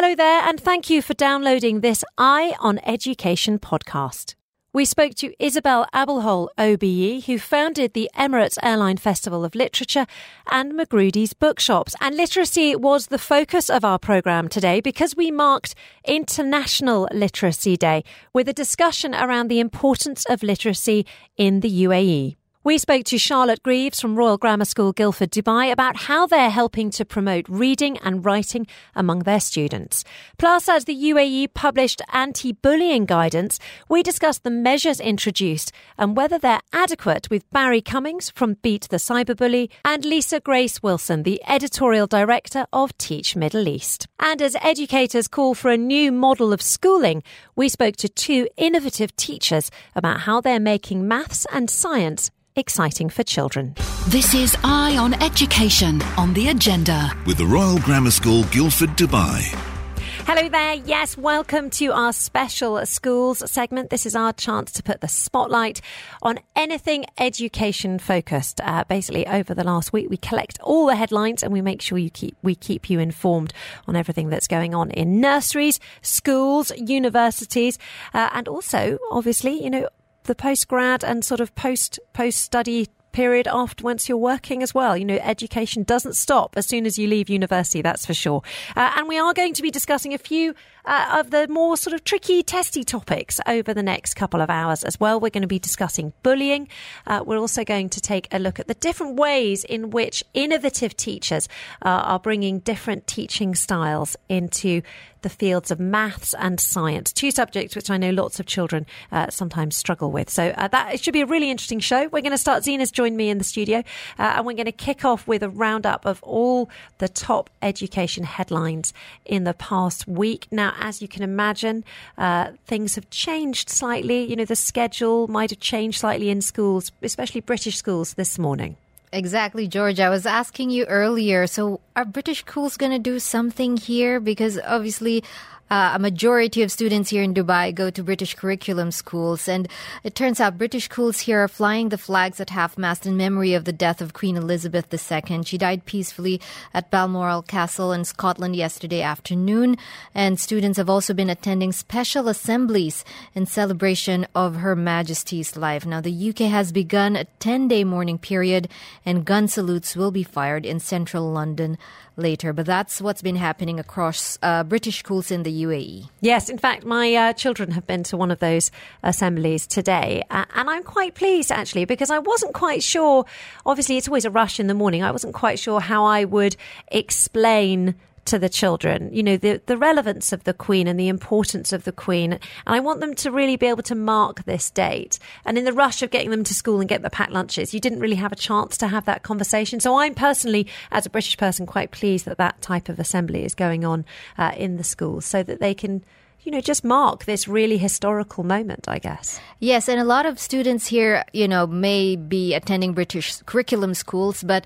Hello there, and thank you for downloading this Eye on Education podcast. We spoke to Isobel Abulhoul, OBE, who founded the Emirates Airline Festival of Literature and Magrudy's Bookshops. And literacy was the focus of our programme today because we marked International Literacy Day with a discussion around the importance of literacy in the UAE. We spoke to Charlotte Greaves from Royal Grammar School Guildford, Dubai about how they're helping to promote reading and writing among their students. Plus, as the UAE published anti-bullying guidance, we discussed the measures introduced and whether they're adequate with Barry Cummings from Beat the Cyberbully and Lisa Grace Wilson, the editorial director of Teach Middle East. And as educators call for a new model of schooling, we spoke to two innovative teachers about how they're making maths and science exciting for children. This is Eye on Education on the agenda with the Royal Grammar School Guildford, Dubai. Hello there. Yes, welcome to our special schools segment. This is our chance to put the spotlight on anything education focused. Uh, basically, over the last week, we collect all the headlines and we make sure you keep we keep you informed on everything that's going on in nurseries, schools, universities, uh, and also, obviously, you know, the post grad and sort of post post study period after once you're working as well. You know, education doesn't stop as soon as you leave university, that's for sure. Uh, and we are going to be discussing a few uh, of the more sort of tricky, testy topics over the next couple of hours as well. We're going to be discussing bullying. Uh, we're also going to take a look at the different ways in which innovative teachers uh, are bringing different teaching styles into the fields of maths and science, two subjects which I know lots of children uh, sometimes struggle with. So uh, that it should be a really interesting show. We're going to start. Zena's joined me in the studio, uh, and we're going to kick off with a roundup of all the top education headlines in the past week. Now, as you can imagine, uh, things have changed slightly. You know, the schedule might have changed slightly in schools, especially British schools, this morning. Exactly, George. I was asking you earlier. So, are British schools going to do something here? Because obviously, uh, a majority of students here in Dubai go to British curriculum schools, and it turns out British schools here are flying the flags at half mast in memory of the death of Queen Elizabeth II. She died peacefully at Balmoral Castle in Scotland yesterday afternoon, and students have also been attending special assemblies in celebration of Her Majesty's life. Now, the UK has begun a 10 day mourning period, and gun salutes will be fired in central London later. But that's what's been happening across uh, British schools in the UAE. Yes, in fact, my uh, children have been to one of those assemblies today, uh, and I'm quite pleased actually because I wasn't quite sure. Obviously, it's always a rush in the morning. I wasn't quite sure how I would explain to the children, you know, the, the relevance of the Queen and the importance of the Queen. And I want them to really be able to mark this date. And in the rush of getting them to school and get the packed lunches, you didn't really have a chance to have that conversation. So I'm personally, as a British person, quite pleased that that type of assembly is going on uh, in the schools so that they can you know, just mark this really historical moment, I guess. Yes, and a lot of students here, you know, may be attending British curriculum schools, but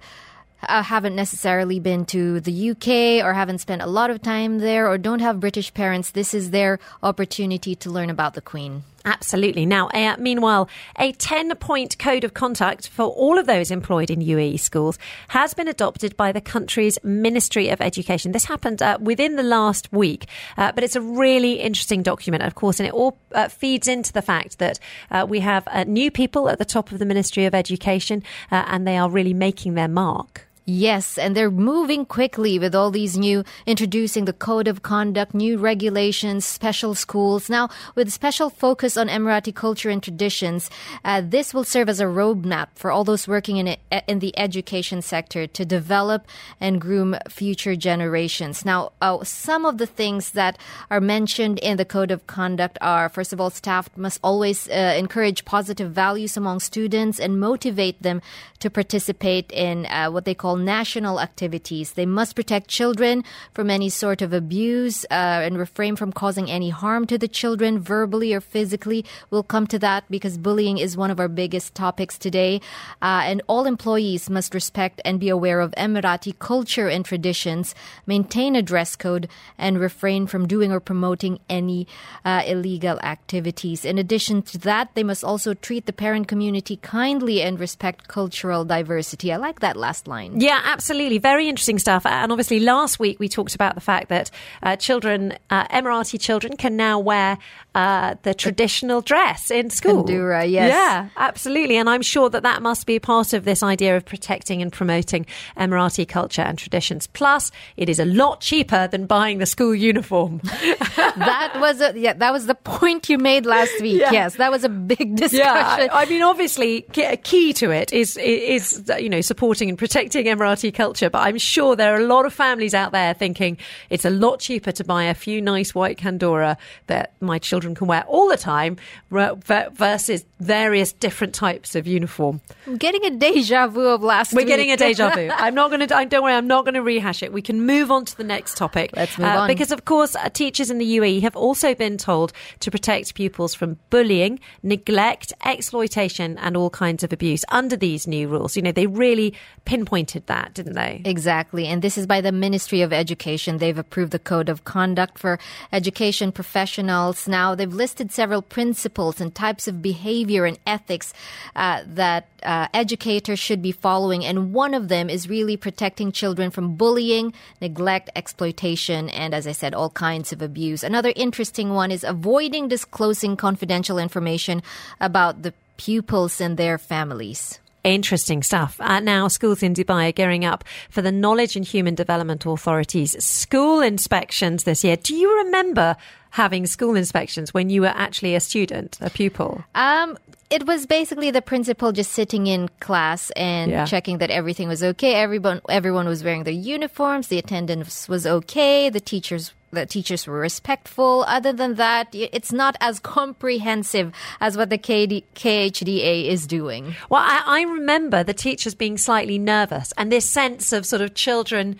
uh, haven't necessarily been to the UK or haven't spent a lot of time there or don't have British parents, this is their opportunity to learn about the Queen. Absolutely. Now, uh, meanwhile, a 10 point code of conduct for all of those employed in UAE schools has been adopted by the country's Ministry of Education. This happened uh, within the last week, uh, but it's a really interesting document, of course, and it all uh, feeds into the fact that uh, we have uh, new people at the top of the Ministry of Education and they are really making their mark. Yes, and they're moving quickly with all these new, introducing the code of conduct, new regulations, special schools. Now, with special focus on Emirati culture and traditions, uh, this will serve as a roadmap for all those working in, in the education sector to develop and groom future generations. Now, uh, some of the things that are mentioned in the code of conduct are, first of all, staff must always uh, encourage positive values among students and motivate them to participate in uh, what they call national activities. They must protect children from any sort of abuse uh, and refrain from causing any harm to the children, verbally or physically. We'll come to that because bullying is one of our biggest topics today. Uh, and all employees must respect and be aware of Emirati culture and traditions, maintain a dress code, and refrain from doing or promoting any uh, illegal activities. In addition to that, they must also treat the parent community kindly and respect cultural diversity. I like that last line. Yeah, absolutely. Very interesting stuff. And obviously, last week we talked about the fact that uh, children, uh, Emirati children, can now wear uh, the traditional dress in school. Kandura, yes. Yeah, absolutely. And I'm sure that that must be part of this idea of protecting and promoting Emirati culture and traditions. Plus, it is a lot cheaper than buying the school uniform. that was a, yeah, that was the point you made last week. Yeah. Yes, that was a big discussion. Yeah, I mean, obviously, a key to it is is you know supporting and protecting Emirati culture. But I'm sure there are a lot of families out there thinking it's a lot cheaper to buy a few nice white kandora that my children can wear all the time versus various different types of uniform. I'm getting a deja vu of last week. We're week. getting a deja vu. I'm not going to. Don't worry. I'm not going to rehash it. We can move on to the next topic. Let's move on. Because of course, uh, teachers in the UAE have also been told to protect pupils from bullying, neglect, exploitation, and all kinds of abuse under these new rules. You know, they really pinpointed that, didn't they? Exactly. And this is by the Ministry of Education. They've approved the code of conduct for education professionals. Now, they've listed several principles and types of behavior and ethics uh, that uh, educators should be following. And one of them is really protecting children from bullying, neglect, exploitation, and as I said, all kinds of abuse. Another interesting one is avoiding disclosing confidential information about the pupils and their families. Interesting stuff. Uh, now, schools in Dubai are gearing up for the Knowledge and Human Development Authority's school inspections this year. Do you remember having school inspections when you were actually a student, a pupil? Um, it was basically the principal just sitting in class and Yeah. checking that everything was okay. Everyone, everyone was wearing their uniforms. The attendance was okay. The teachers, the teachers were respectful. Other than that, it's not as comprehensive as what the KD, KHDA is doing. Well, I, I remember the teachers being slightly nervous and this sense of sort of children.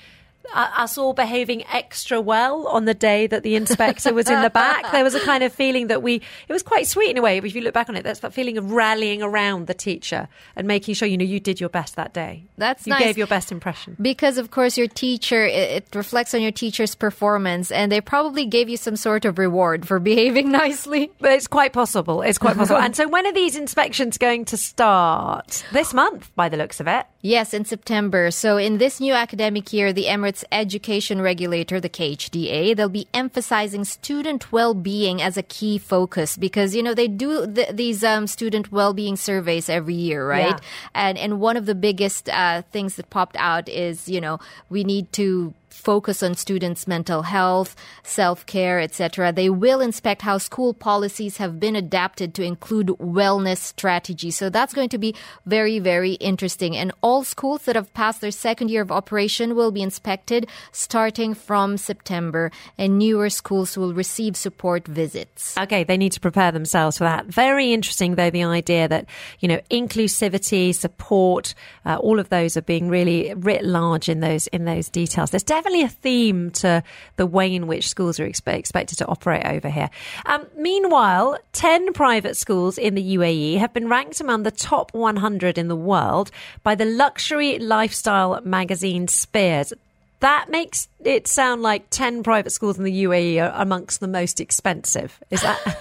Us all behaving extra well on the day that the inspector was in the back. There was a kind of feeling that we, it was quite sweet in a way. If you look back on it, that's that feeling of rallying around the teacher and making sure, you know, you did your best that day. That's you nice. gave your best impression. Because of course your teacher, it, it reflects on your teacher's performance and they probably gave you some sort of reward for behaving nicely. But it's quite possible. It's quite possible. and so when are these inspections going to start? This month, by the looks of it. Yes, in September. So in this new academic year, the Emirates Education Regulator, the KHDA, they'll be emphasizing student well-being as a key focus because you know they do th- these um, student well-being surveys every year, right? Yeah. And and one of the biggest uh, things that popped out is you know we need to focus on students' mental health, self-care, etc. They will inspect how school policies have been adapted to include wellness strategies. So that's going to be very, very interesting. And all schools that have passed their second year of operation will be inspected starting from September, and newer schools will receive support visits. Okay, they need to prepare themselves for that. Very interesting, though, the idea that, you know, inclusivity, support, uh, all of those are being really writ large in those, in those details. There's definitely a theme to the way in which schools are expe- expected to operate over here. Um, meanwhile, 10 private schools in the UAE have been ranked among the top 100 in the world by the luxury lifestyle magazine Spears. That makes it sound like 10 private schools in the UAE are amongst the most expensive. Is that?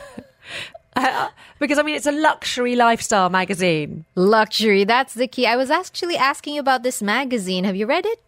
Uh, because I mean, it's a luxury lifestyle magazine. Luxury, that's the key. I was actually asking about this magazine. Have you read it?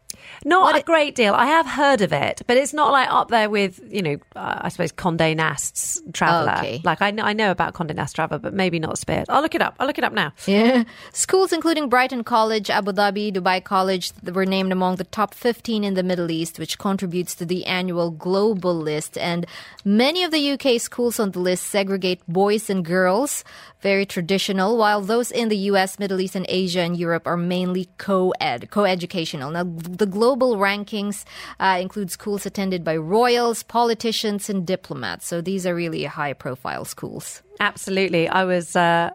Not a great deal. I have heard of it, but it's not like up there with, you know, uh, I suppose Condé Nast's Traveller. Okay. Like I know, I know about Condé Nast Traveller, but maybe not Spears. I'll look it up. I'll look it up now. Yeah. Schools including Brighton College, Abu Dhabi, Dubai College were named among the top 15 in the Middle East, which contributes to the annual global list. And many of the UK schools on the list segregate boys and girls, very traditional, while those in the US, Middle East, and Asia and Europe are mainly co-ed, co-educational. Now, the global rankings uh, include schools attended by royals, politicians, and diplomats. So these are really high-profile schools. Absolutely. I was, uh,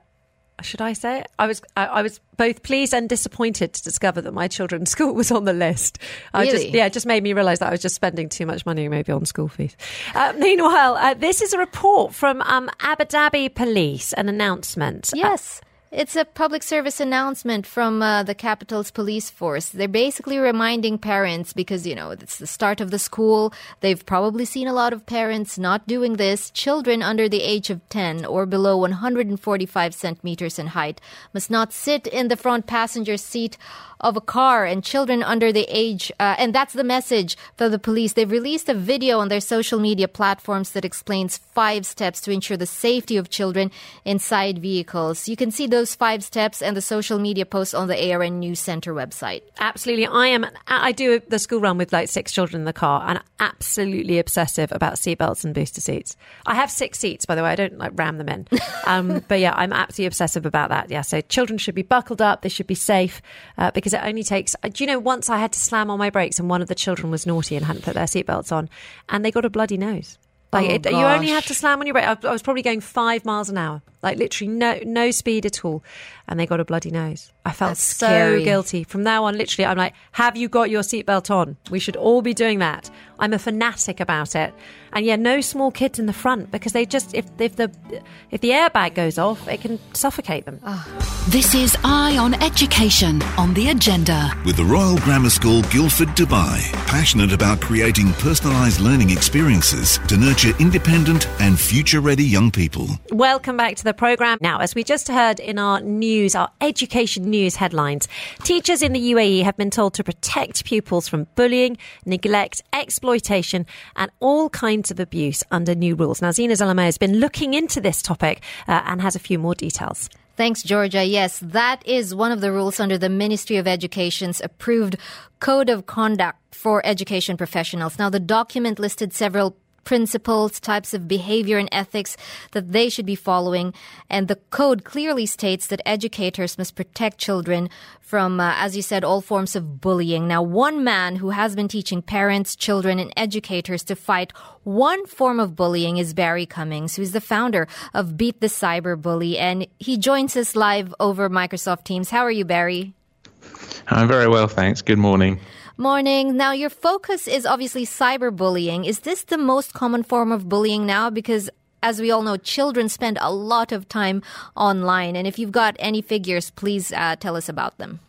should I say it? I was, I, I was both pleased and disappointed to discover that my children's school was on the list. I just, Really? yeah, it just made me realise that I was just spending too much money maybe on school fees. Uh, meanwhile, uh, this is a report from um, Abu Dhabi Police, an announcement. Uh, Yes. It's a public service announcement from uh, the capital's police force. They're basically reminding parents because, you know, it's the start of the school. They've probably seen a lot of parents not doing this. Children under the age of 10 or below 145 centimeters in height must not sit in the front passenger seat of a car and children under the age, uh, and that's the message for the police. They've released a video on their social media platforms that explains five steps to ensure the safety of children inside vehicles. You can see those five steps and the social media posts on the ARN News Center website. Absolutely. I am, I do the school run with like six children in the car and absolutely obsessive about seatbelts and booster seats. I have six seats, by the way. I don't like ram them in. Um, but yeah, I'm absolutely obsessive about that. Yeah. So children should be buckled up. They should be safe uh, because it only takes, uh, do you know, once I had to slam on my brakes and one of the children was naughty and hadn't put their seatbelts on and they got a bloody nose. Like Oh, it, you only have to slam on your brake. I, I was probably going five miles an hour, like literally no no speed at all, and they got a bloody nose. I felt That's so scary. guilty. From now on, literally, I'm like, "Have you got your seatbelt on?" We should all be doing that. I'm a fanatic about it, and yeah, no small kids in the front because they just if if the if the airbag goes off, it can suffocate them. Ah. This is Eye on Education on the agenda. With the Royal Grammar School Guildford, Dubai. Passionate about creating personalised learning experiences to nurture independent and future ready young people. Welcome back to the programme. Now, as we just heard in our news, our education news headlines, teachers in the UAE have been told to protect pupils from bullying, neglect, exploitation, and all kinds of abuse under new rules. Now, Zina Zalama has been looking into this topic uh, and has a few more details. Thanks, Georgia. Yes, that is one of the rules under the Ministry of Education's approved Code of Conduct for Education Professionals. Now, the document listed several principles, types of behavior and ethics that they should be following. And the code clearly states that educators must protect children from, uh, as you said, all forms of bullying. Now, one man who has been teaching parents, children, and educators to fight one form of bullying is Barry Cummings, who's the founder of Beat the Cyber Bully. And he joins us live over Microsoft Teams. How are you, Barry? I'm very well, thanks. Good morning. Morning. Now, your focus is obviously cyberbullying. Is this the most common form of bullying now? Because as we all know, children spend a lot of time online. And if you've got any figures, please uh, tell us about them.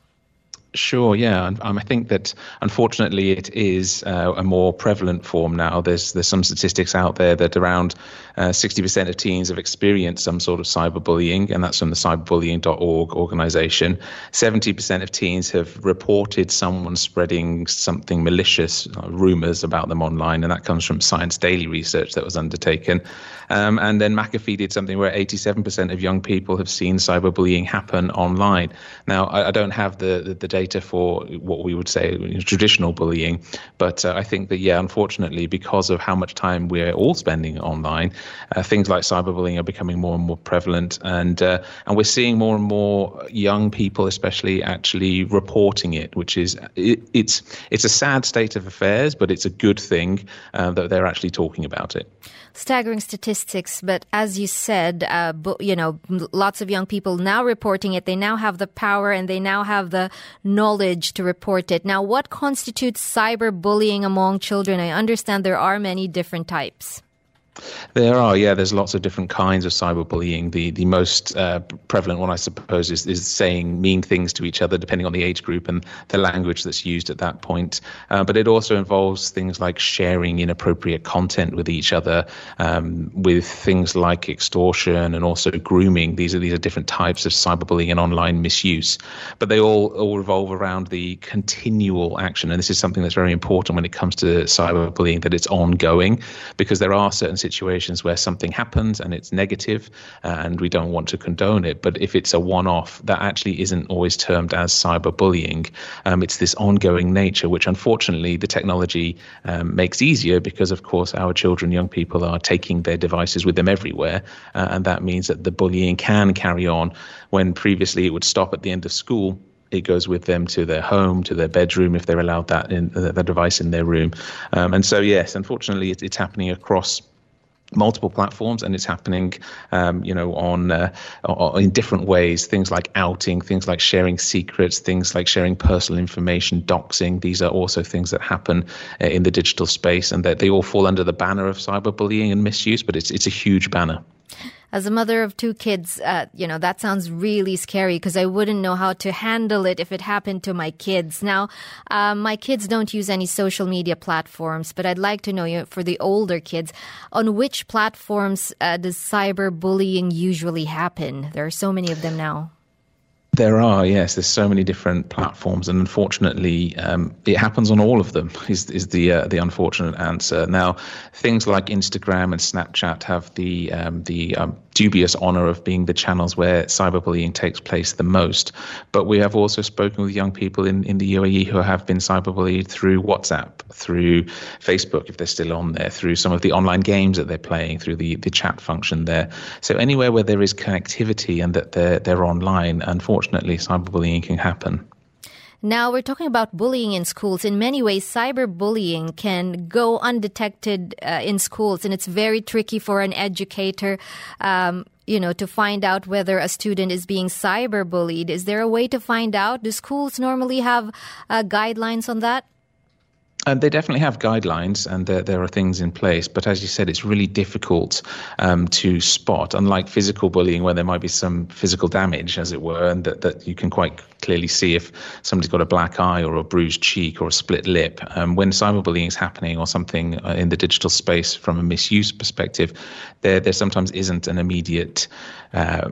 Sure, yeah. Um, I think that unfortunately it is uh, a more prevalent form now. There's there's some statistics out there that around uh, 60% of teens have experienced some sort of cyberbullying, and that's from the cyberbullying.org organization. 70% of teens have reported someone spreading something malicious, uh, rumors about them online, and that comes from Science Daily research that was undertaken. Um, and then McAfee did something where 87% of young people have seen cyberbullying happen online. Now, I, I don't have the, the, the data for what we would say traditional bullying, but uh, I think that, yeah, unfortunately, because of how much time we're all spending online, uh, things like cyberbullying are becoming more and more prevalent. And, uh, and we're seeing more and more young people, especially, actually reporting it, which is, it, it's, it's a sad state of affairs, but it's a good thing uh, that they're actually talking about it. Staggering statistics, but as you said, uh, you know, lots of young people now reporting it. They now have the power and they now have the knowledge to report it. Now, what constitutes cyberbullying among children? I understand there are many different types. There are, yeah. There's lots of different kinds of cyberbullying. The the most uh, prevalent one, I suppose, is, is saying mean things to each other, depending on the age group and the language that's used at that point. Uh, but it also involves things like sharing inappropriate content with each other, um, with things like extortion and also grooming. These are these are different types of cyberbullying and online misuse. But they all all revolve around the continual action, and this is something that's very important when it comes to cyberbullying. That it's ongoing, because there are certain situations where something happens and it's uh, and we don't want to condone it. But if it's a one off, that actually isn't always termed as cyberbullying. Um, it's this ongoing nature, which unfortunately the technology um, makes easier because, of course, our children, young people are taking their devices with them everywhere. Uh, and that means that the bullying can carry on when previously it would stop at the end of school it goes with them to their home, to their bedroom, if they're allowed that in uh, the device in their room. Um, and so, yes, unfortunately, it, it's happening across multiple platforms and it's happening um, you know on uh, in different ways. Things like outing things like sharing secrets things like sharing personal information doxing. These are also things that happen uh, in the digital space and that they all fall under the banner of cyberbullying and misuse but it's it's a huge banner As a mother of two kids, uh, you know, that sounds really scary because I wouldn't know how to handle it if it happened to my kids. Now, uh, my kids don't use any social media platforms, but I'd like to know, you know, for the older kids, on which platforms uh, does cyberbullying usually happen? There are so many of them now. There are, yes. There's so many different platforms, and unfortunately, um, it happens on all of them. Is is the uh, the unfortunate answer? Now, things like Instagram and Snapchat have the um, the um, dubious honor of being the channels where cyberbullying takes place the most. But we have also spoken with young people in, in the UAE who have been cyberbullied through WhatsApp, through Facebook, if they're still on there, through some of the online games that they're playing, through the, the chat function there. So anywhere where there is connectivity and that they're, they're online, unfortunately, cyberbullying can happen. Now we're talking about bullying in schools. In many ways, cyberbullying can go undetected uh, in schools, and it's very tricky for an educator. Um, you know, to find out whether a student is being cyberbullied. Is there a way to find out? Do schools normally have uh, guidelines on that? And they definitely have guidelines and there, there are things in place. But as you said, it's really difficult um, to spot, unlike physical bullying, where there might be some physical damage, as it were, and that, that you can quite clearly see if somebody's got a black eye or a bruised cheek or a split lip. Um, when cyberbullying is happening or something uh, in the digital space from a misuse perspective, there, there sometimes isn't an immediate. Uh,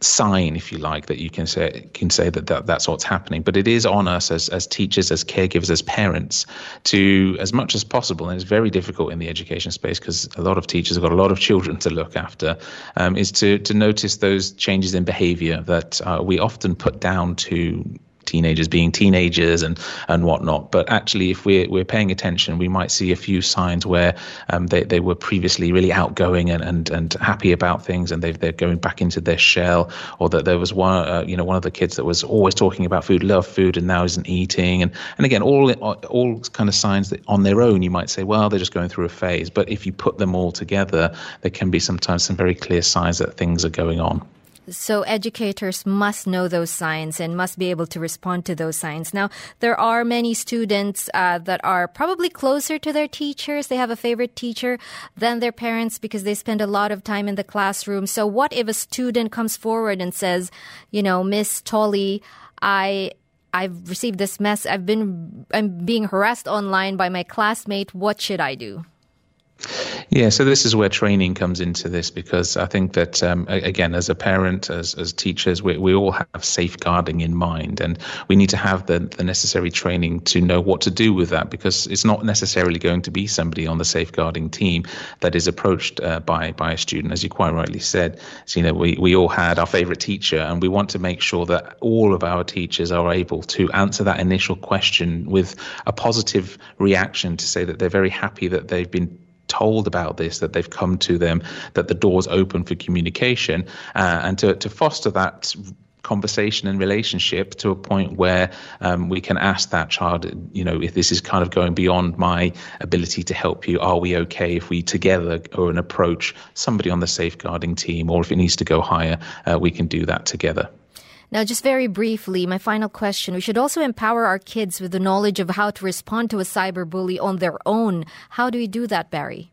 sign, if you like, that you can say can say that, that that's what's happening. But it is on us as as teachers, as caregivers, as parents, to as much as possible, and it's very difficult in the education space because a lot of teachers have got a lot of children to look after, um, is to to notice those changes in behaviour that uh, we often put down to teenagers being teenagers and and whatnot. But actually, if we're we're paying attention, we might see a few signs where um, they they were previously really outgoing and and, and happy about things, and they they're going back into their shell, or that there was one uh, you know one of the kids that was always talking about food, loved food, and now isn't eating, and and again all all kind of signs that on their own you might say, well, they're just going through a phase. But if you put them all together, there can be sometimes some very clear signs that things are going on. So educators must know those signs and must be able to respond to those signs. Now, there are many students uh, that are probably closer to their teachers. They have a favorite teacher than their parents because they spend a lot of time in the classroom. So what if a student comes forward and says, you know, Miss Tolley, I I've received this mess. I've been I'm being harassed online by my classmate. What should I do? Yeah, so this is where training comes into this because I think that um, again, as a parent, as as teachers, we we all have safeguarding in mind, and we need to have the the necessary training to know what to do with that because it's not necessarily going to be somebody on the safeguarding team that is approached uh, by by a student, as you quite rightly said. So you know, we we all had our favorite teacher, and we want to make sure that all of our teachers are able to answer that initial question with a positive reaction to say that they're very happy that they've been told about this, that they've come to them, that the door's open for communication, uh, and to, to foster that conversation and relationship to a point where um, we can ask that child, you know, if this is kind of going beyond my ability to help you, are we okay if we together or an approach somebody on the safeguarding team, or if it needs to go higher, uh, we can do that together. Now, just very briefly, my final question. We should also empower our kids with the knowledge of how to respond to a cyberbully on their own. How do we do that, Barry?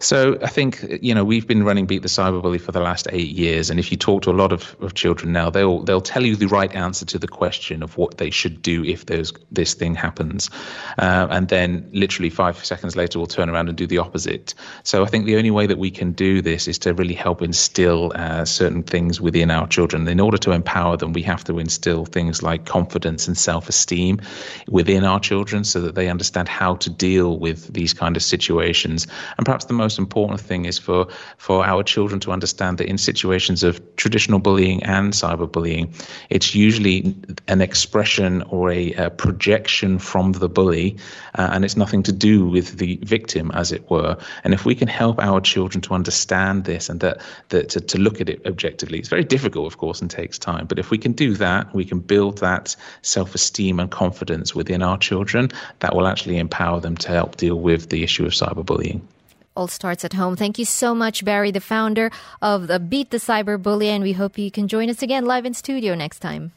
So I think you know we've been running Beat the Cyberbully for the last eight years, and if you talk to a lot of, of children now, they'll they'll tell you the right answer to the question of what they should do if there's this thing happens, uh, and then literally five seconds later we'll turn around and do the opposite. So I think the only way that we can do this is to really help instill uh, certain things within our children. In order to empower them, we have to instill things like confidence and self-esteem within our children, so that they understand how to deal with these kind of situations. And perhaps the most important thing is for for our children to understand that in situations of traditional bullying and cyberbullying, it's usually an expression or a, a projection from the bully, uh, and it's nothing to do with the victim, as it were. And if we can help our children to understand this and that, that to, to look at it objectively, it's very difficult, of course, and takes time. But if we can do that, we can build that self-esteem and confidence within our children. That will actually empower them to help deal with the issue of cyberbullying all starts at home. Thank you so much, Barry, the founder of the Beat the Cyberbully, and we hope you can join us again live in studio next time.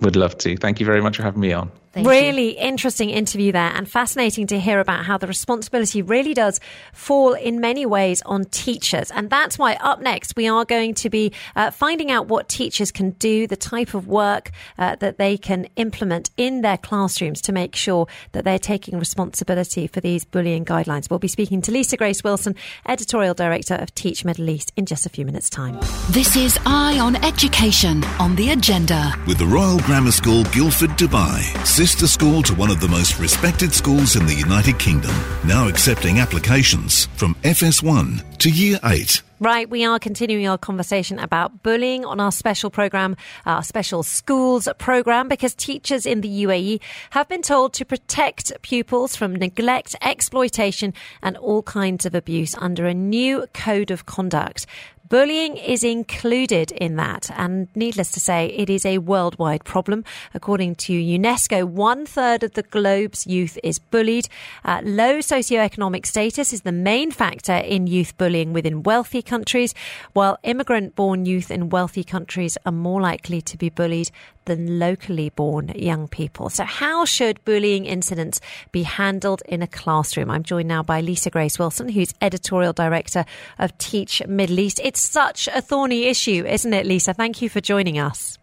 Would love to. Thank you very much for having me on. Thank really you. interesting interview there and fascinating to hear about how the responsibility really does fall in many ways on teachers. And that's why up next we are going to be uh, finding out what teachers can do, the type of work uh, that they can implement in their classrooms to make sure that they're taking responsibility for these bullying guidelines. We'll be speaking to Lisa Grace Wilson, Editorial Director of Teach Middle East, in just a few minutes' time. This is Eye on Education on the agenda. With the Royal Grammar School, Guildford, Dubai sister school to one of the most respected schools in the United Kingdom, now accepting applications from FS1 to Year 8. Right, we are continuing our conversation about bullying on our special program, our special schools program, because teachers in the UAE have been told to protect pupils from neglect, exploitation, and all kinds of abuse under a new code of conduct. Bullying is included in that, and needless to say, it is a worldwide problem. According to UNESCO, one third of the globe's youth is bullied. Uh, low socioeconomic status is the main factor in youth bullying within wealthy countries, while immigrant born youth in wealthy countries are more likely to be bullied than locally born young people. So, how should bullying incidents be handled in a classroom? I'm joined now by Lisa Grace Wilson, who's editorial director of Teach Middle East. It's such a thorny issue, isn't it, Lisa? Thank you for joining us.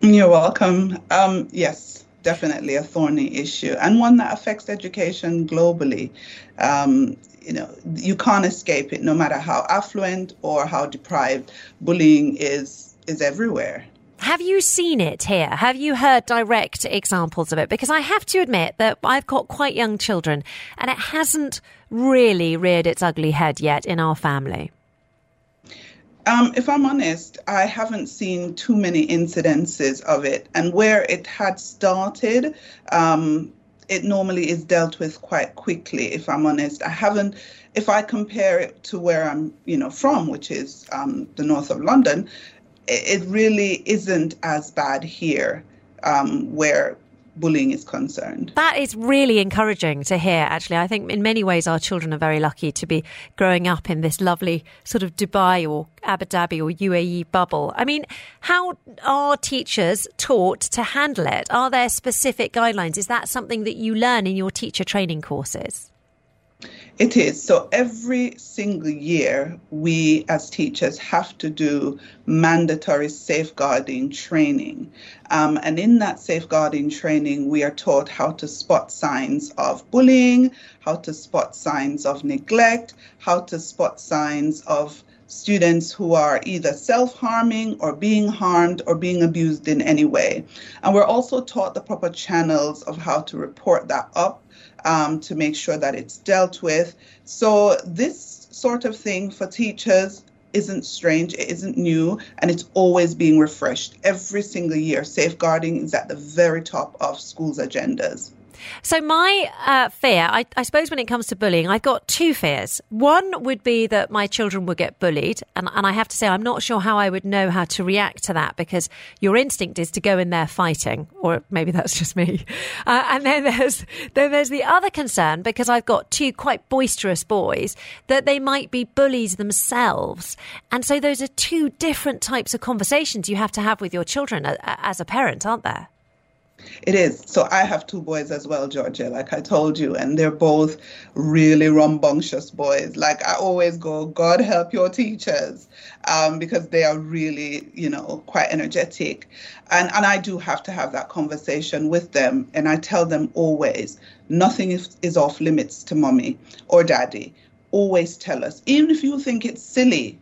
You're welcome. Um, yes, definitely a thorny issue and one that affects education globally. Um, you know, you can't escape it, no matter how affluent or how deprived. Bullying is is everywhere. Have you seen it here? Have you heard direct examples of it? Because I have to admit that I've got quite young children and it hasn't really reared its ugly head yet in our family. Um, if I'm honest, I haven't seen too many incidences of it. And where it had started, um, it normally is dealt with quite quickly, if I'm honest. I haven't, if I compare it to where I'm, you know, from, which is um, the north of London, it really isn't as bad here um, where bullying is concerned. That is really encouraging to hear, actually. I think in many ways our children are very lucky to be growing up in this lovely sort of Dubai or Abu Dhabi or UAE bubble. I mean, how are teachers taught to handle it? Are there specific guidelines? Is that something that you learn in your teacher training courses? It is. So every single year, we as teachers have to do mandatory safeguarding training. Um, and in that safeguarding training, we are taught how to spot signs of bullying, how to spot signs of neglect, how to spot signs of students who are either self harming or being harmed or being abused in any way. And we're also taught the proper channels of how to report that up um, to make sure that it's dealt with. So, this sort of thing for teachers isn't strange, it isn't new, and it's always being refreshed every single year. Safeguarding is at the very top of schools' agendas. So my uh, fear, I, I, suppose, when it comes to bullying, I've got two fears. One would be that my children would get bullied, and, and I have to say, I'm not sure how I would know how to react to that because your instinct is to go in there fighting, or maybe that's just me. Uh, and then there's then there's the other concern because I've got two quite boisterous boys that they might be bullies themselves, and so those are two different types of conversations you have to have with your children uh, as a parent, aren't there? It is. So I have two boys as well, Georgia, like I told you, and they're both really rambunctious boys. Like I always go, God help your teachers, um, because they are really, you know, quite energetic. And, and I do have to have that conversation with them. And I tell them always, nothing is, is off limits to mommy or daddy. Always tell us, even if you think it's silly,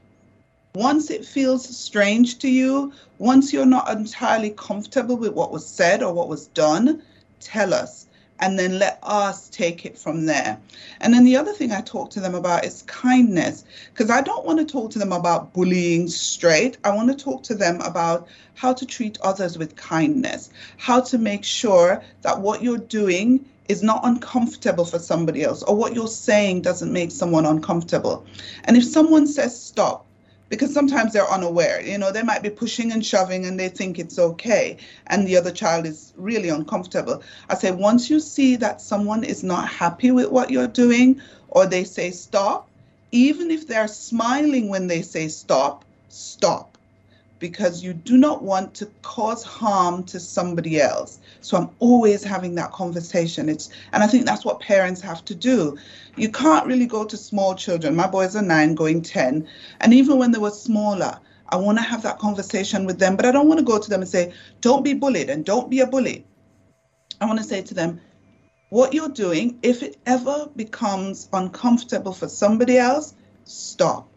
once it feels strange to you, once you're not entirely comfortable with what was said or what was done, tell us and then let us take it from there. And then the other thing I talk to them about is kindness, because I don't want to talk to them about bullying straight. I want to talk to them about how to treat others with kindness, how to make sure that what you're doing is not uncomfortable for somebody else, or what you're saying doesn't make someone uncomfortable. And if someone says stop, because sometimes they're unaware. You know, they might be pushing and shoving and they think it's okay, and the other child is really uncomfortable. I say, once you see that someone is not happy with what you're doing, or they say stop, even if they're smiling when they say stop, stop. Because you do not want to cause harm to somebody else. So I'm always having that conversation. It's and I think that's what parents have to do. You can't really go to small children. My boys are 9 going 10, and even when they were smaller, I want to have that conversation with them, but I don't want to go to them and say, "Don't be bullied and don't be a bully." I want to say to them, what you're doing, if it ever becomes uncomfortable for somebody else, stop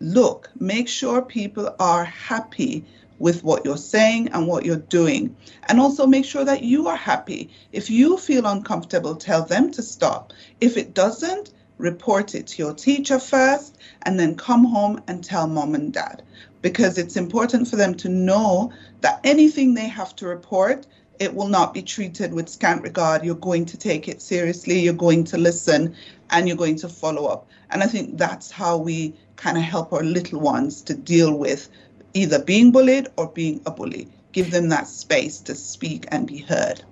look, make sure people are happy with what you're saying and what you're doing. And also make sure that you are happy. If you feel uncomfortable, tell them to stop. If it doesn't, report it to your teacher first and then come home and tell mom and dad because it's important for them to know that anything they have to report it will not be treated with scant regard. You're going to take it seriously, you're going to listen, and you're going to follow up. And I think that's how we kind of help our little ones to deal with either being bullied or being a bully. Give them that space to speak and be heard.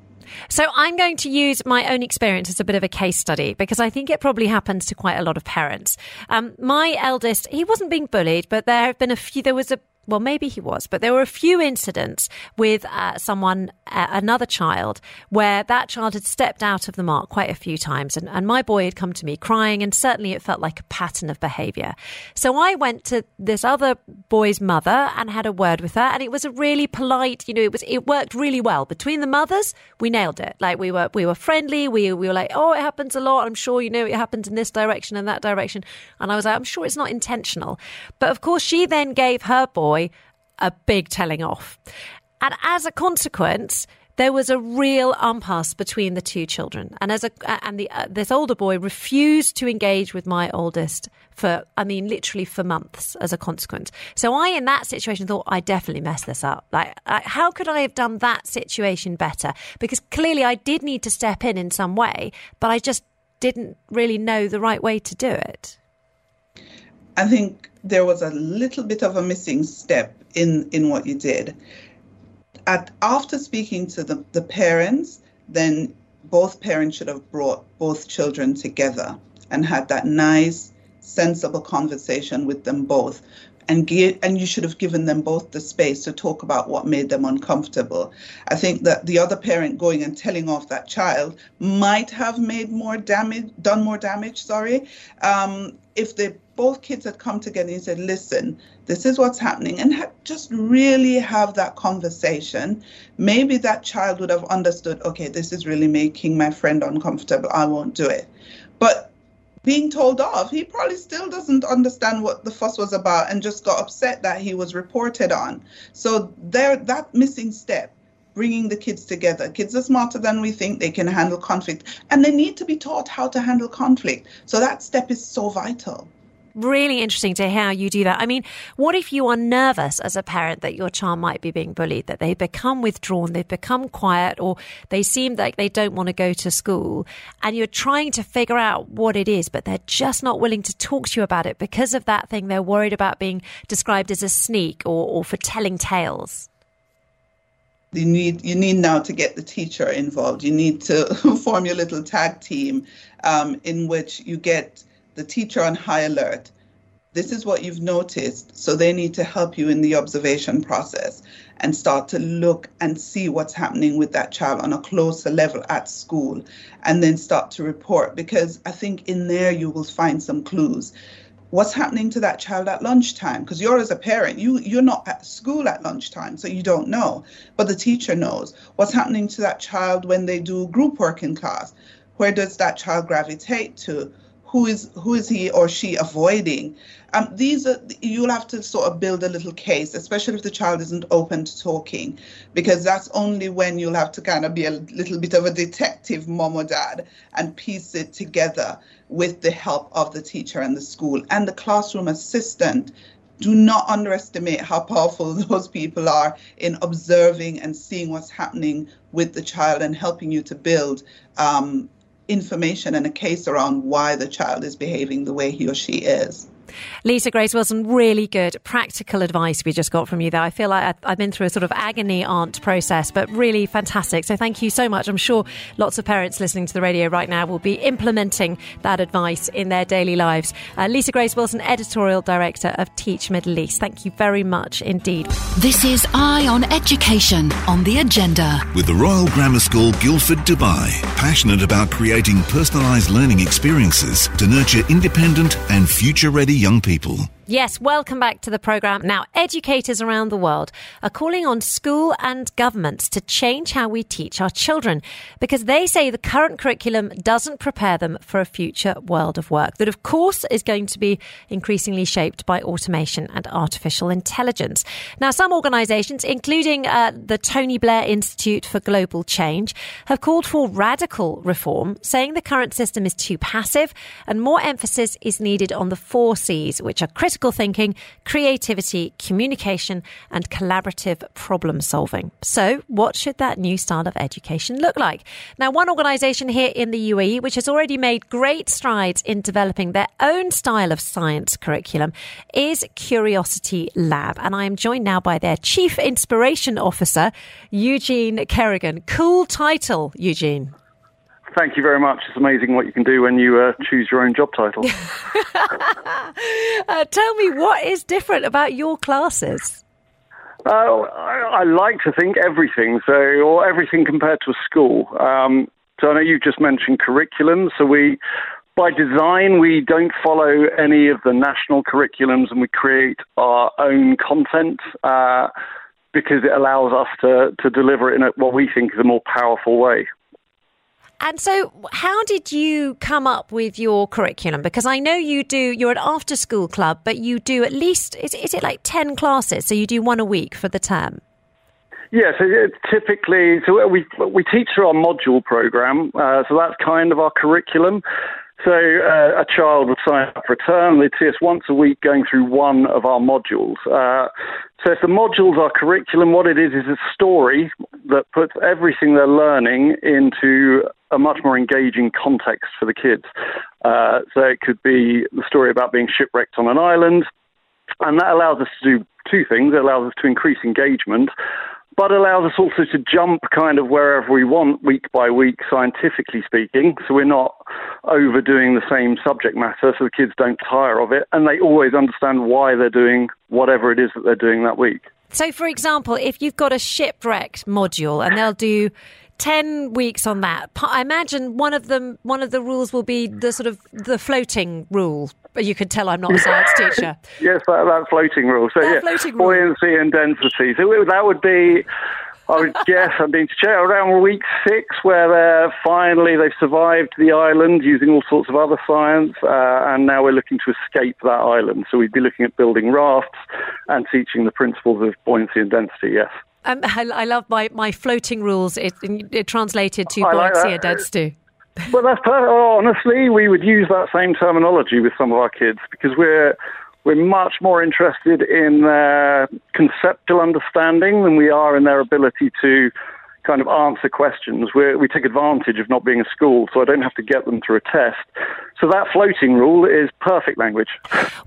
So I'm going to use my own experience as a bit of a case study because I think it probably happens to quite a lot of parents. Um, my eldest, he wasn't being bullied, but there have been a few. There was a well, maybe he was, but there were a few incidents with uh, someone, uh, another child, where that child had stepped out of the mark quite a few times. And, and my boy had come to me crying, and certainly it felt like a pattern of behavior. So I went to this other boy's mother and had a word with her, and it was a really polite, you know, it was, it worked really well. Between the mothers, we nailed it. Like we were, we were friendly. We, we were like, oh, it happens a lot. I'm sure you know it happens in this direction and that direction. And I was like, I'm sure it's not intentional. But of course, she then gave her boy a big telling off. And as a consequence, there was a real impasse between the two children, and as a and the uh, this older boy refused to engage with my oldest for I mean literally for months as a consequence. So I in that situation thought I definitely messed this up. Like, like how could I have done that situation better? Because clearly I did need to step in in some way, but I just didn't really know the right way to do it. I think there was a little bit of a missing step in in what you did. At after speaking to the, the parents, then both parents should have brought both children together and had that nice, sensible conversation with them both and give, and you should have given them both the space to talk about what made them uncomfortable. I think that the other parent going and telling off that child might have made more damage, done more damage. Sorry, um, if they both kids had come together and said, "Listen, this is what's happening," and had just really have that conversation, maybe that child would have understood. Okay, this is really making my friend uncomfortable. I won't do it. But being told off. He probably still doesn't understand what the fuss was about and just got upset that he was reported on. So there, that missing step, bringing the kids together. Kids are smarter than we think. They can handle conflict, and they need to be taught how to handle conflict. So that step is so vital really interesting to hear how you do that. I mean, what if you are nervous as a parent that your child might be being bullied, that they become withdrawn, they've become quiet, or they seem like they don't want to go to school, and you're trying to figure out what it is, but they're just not willing to talk to you about it because of that thing. They're worried about being described as a sneak or, or for telling tales you need you need now to get the teacher involved. You need to form your little tag team um, in which you get the teacher on high alert. This is what you've noticed, so they need to help you in the observation process and start to look and see what's happening with that child on a closer level at school and then start to report because I think in there you will find some clues. What's happening to that child at lunchtime? Because you're as a parent you you're not at school at lunchtime so you don't know but the teacher knows. What's happening to that child when they do group work in class? Where does that child gravitate to who is who is he or she avoiding? Um, these are you'll have to sort of build a little case especially if the child isn't open to talking because that's only when you'll have to kind of be a little bit of a detective mom or dad and piece it together with the help of the teacher and the school and the classroom assistant. Do not underestimate how powerful those people are in observing and seeing what's happening with the child and helping you to build um, information and a case around why the child is behaving the way he or she is. Lisa Grace Wilson, really good practical advice we just got from you there. I feel like I've been through a sort of agony aunt process, but really fantastic. So thank you so much. I'm sure lots of parents listening to the radio right now will be implementing that advice in their daily lives. Uh, Lisa Grace Wilson, editorial director of Teach Middle East. Thank you very much indeed. This is Eye on Education on the agenda. With the Royal Grammar School Guildford, Dubai, passionate about creating personalised learning experiences to nurture independent and future ready young people. Yes, welcome back to the programme. Now, educators around the world are calling on school and governments to change how we teach our children because they say the current curriculum doesn't prepare them for a future world of work that, of course, is going to be increasingly shaped by automation and artificial intelligence. Now, some organisations, including uh, the Tony Blair Institute for Global Change, have called for radical reform, saying the current system is too passive and more emphasis is needed on the four C's, which are critical critical thinking, creativity, communication, and collaborative problem solving. So, what should that new style of education look like? Now, one organisation here in the UAE, which has already made great strides in developing their own style of science curriculum, is Curiosity Lab. And I am joined now by their Chief Inspiration Officer, Eugene Kerrigan. Cool title, Eugene. Thank you very much. It's amazing what you can do when you uh, choose your own job title. uh, tell me, what is different about your classes? Uh, I, I, like to think everything, so or everything compared to a school. Um, so I know you just mentioned curriculum. So we, by design, we don't follow any of the national curriculums, and we create our own content uh, because it allows us to to deliver it in a, what we think is a more powerful way. And so, how did you come up with your curriculum? Because I know you do, you're an after school club, but you do at least, is, is it like 10 classes? So you do one a week for the term? Yeah, so typically, so we, we teach through our module program, uh, so that's kind of our curriculum. So uh, a child would sign up for a term. They'd see us once a week going through one of our modules. Uh, so if the modules are curriculum, what it is is a story that puts everything they're learning into a much more engaging context for the kids. Uh, so it could be the story about being shipwrecked on an island, and that allows us to do two things. It allows us to increase engagement, but allows us also to jump kind of wherever we want week by week, scientifically speaking. So we're not overdoing the same subject matter so the kids don't tire of it and they always understand why they're doing whatever it is that they're doing that week. So, for example, if you've got a shipwrecked module and they'll do 10 weeks on that. I imagine one of them, one of the rules will be the sort of the floating rule. You could tell I'm not a science teacher. yes, that, that floating rule. So, that yeah, floating buoyancy rule. and density. So that would be, I would guess, I've been to check around week six, where they're finally they've survived the island using all sorts of other science, uh, and now we're looking to escape that island. So we'd be looking at building rafts and teaching the principles of buoyancy and density. Yes. Um, I, I, love my, my floating rules. It, it translated to buoyancy and density. Well, that's perfect. Oh, honestly, we would use that same terminology with some of our kids because we're we're much more interested in their conceptual understanding than we are in their ability to kind of answer questions. we we take advantage of not being a school, so I don't have to get them through a test. So that floating rule is perfect language.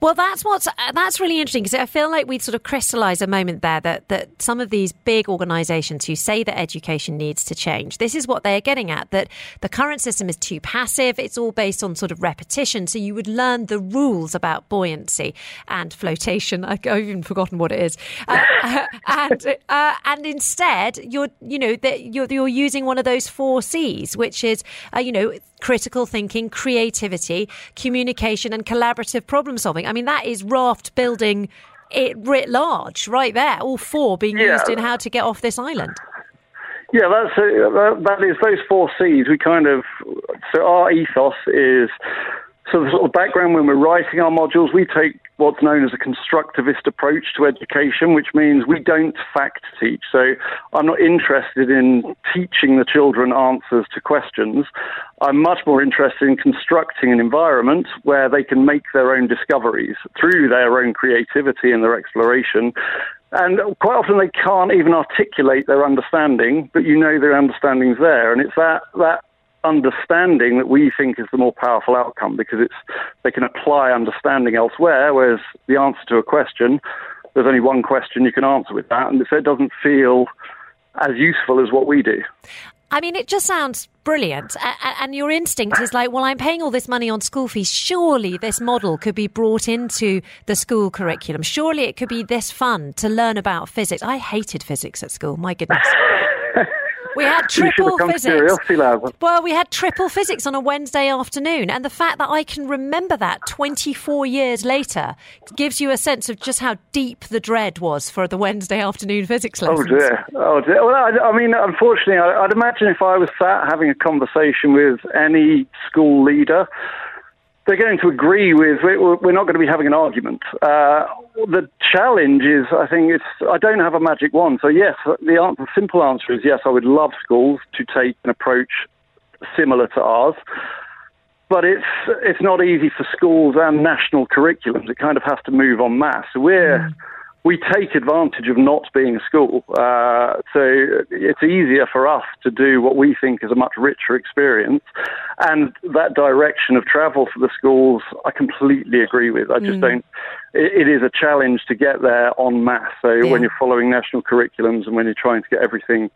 Well, that's what's uh, that's really interesting because I feel like we sort of crystallise a moment there that that some of these big organisations who say that education needs to change, this is what they're getting at that the current system is too passive. It's all based on sort of repetition. So you would learn the rules about buoyancy and flotation. I've even forgotten what it is, uh, and uh, and instead you're you know that you're you're using one of those four C's, which is uh, you know critical thinking, creativity, communication, and collaborative problem solving. I mean, that is raft building it writ large, right there. All four being yeah. used in how to get off this island. Yeah, that's uh, that is those four C's. We kind of so our ethos is so the sort of background when we're writing our modules, we take what's known as a constructivist approach to education, which means we don't fact teach. So I'm not interested in teaching the children answers to questions. I'm much more interested in constructing an environment where they can make their own discoveries through their own creativity and their exploration. And quite often they can't even articulate their understanding, but you know their understanding's there. And it's that, that understanding that we think is the more powerful outcome because it's they can apply understanding elsewhere, whereas the answer to a question, there's only one question you can answer with that, and so it doesn't feel as useful as what we do. I mean, it just sounds brilliant. And your instinct is like, well, I'm paying all this money on school fees. Surely this model could be brought into the school curriculum. Surely it could be this fun to learn about physics. I hated physics at school. My goodness. We had triple physics. Well, we had triple physics on a Wednesday afternoon, and the fact that I can remember that 24 years later gives you a sense of just how deep the dread was for the Wednesday afternoon physics oh, lessons. Oh dear, oh dear. Well, I, I mean, unfortunately, I, I'd imagine if I was sat having a conversation with any school leader they're going to agree with. We're not going to be having an argument. Uh, the challenge is, I think, it's. I don't have a magic wand. So yes, the, answer, simple answer is yes. I would love schools to take an approach similar to ours, but it's it's not easy for schools and national curriculums. It kind of has to move on mass. We're. Mm we take advantage of not being a school. Uh, so it's easier for us to do what we think is a much richer experience. And that direction of travel for the schools, I completely agree with. I just mm. don't, it, it is a challenge to get there en masse. So yeah. when you're following national curriculums and when you're trying to get everything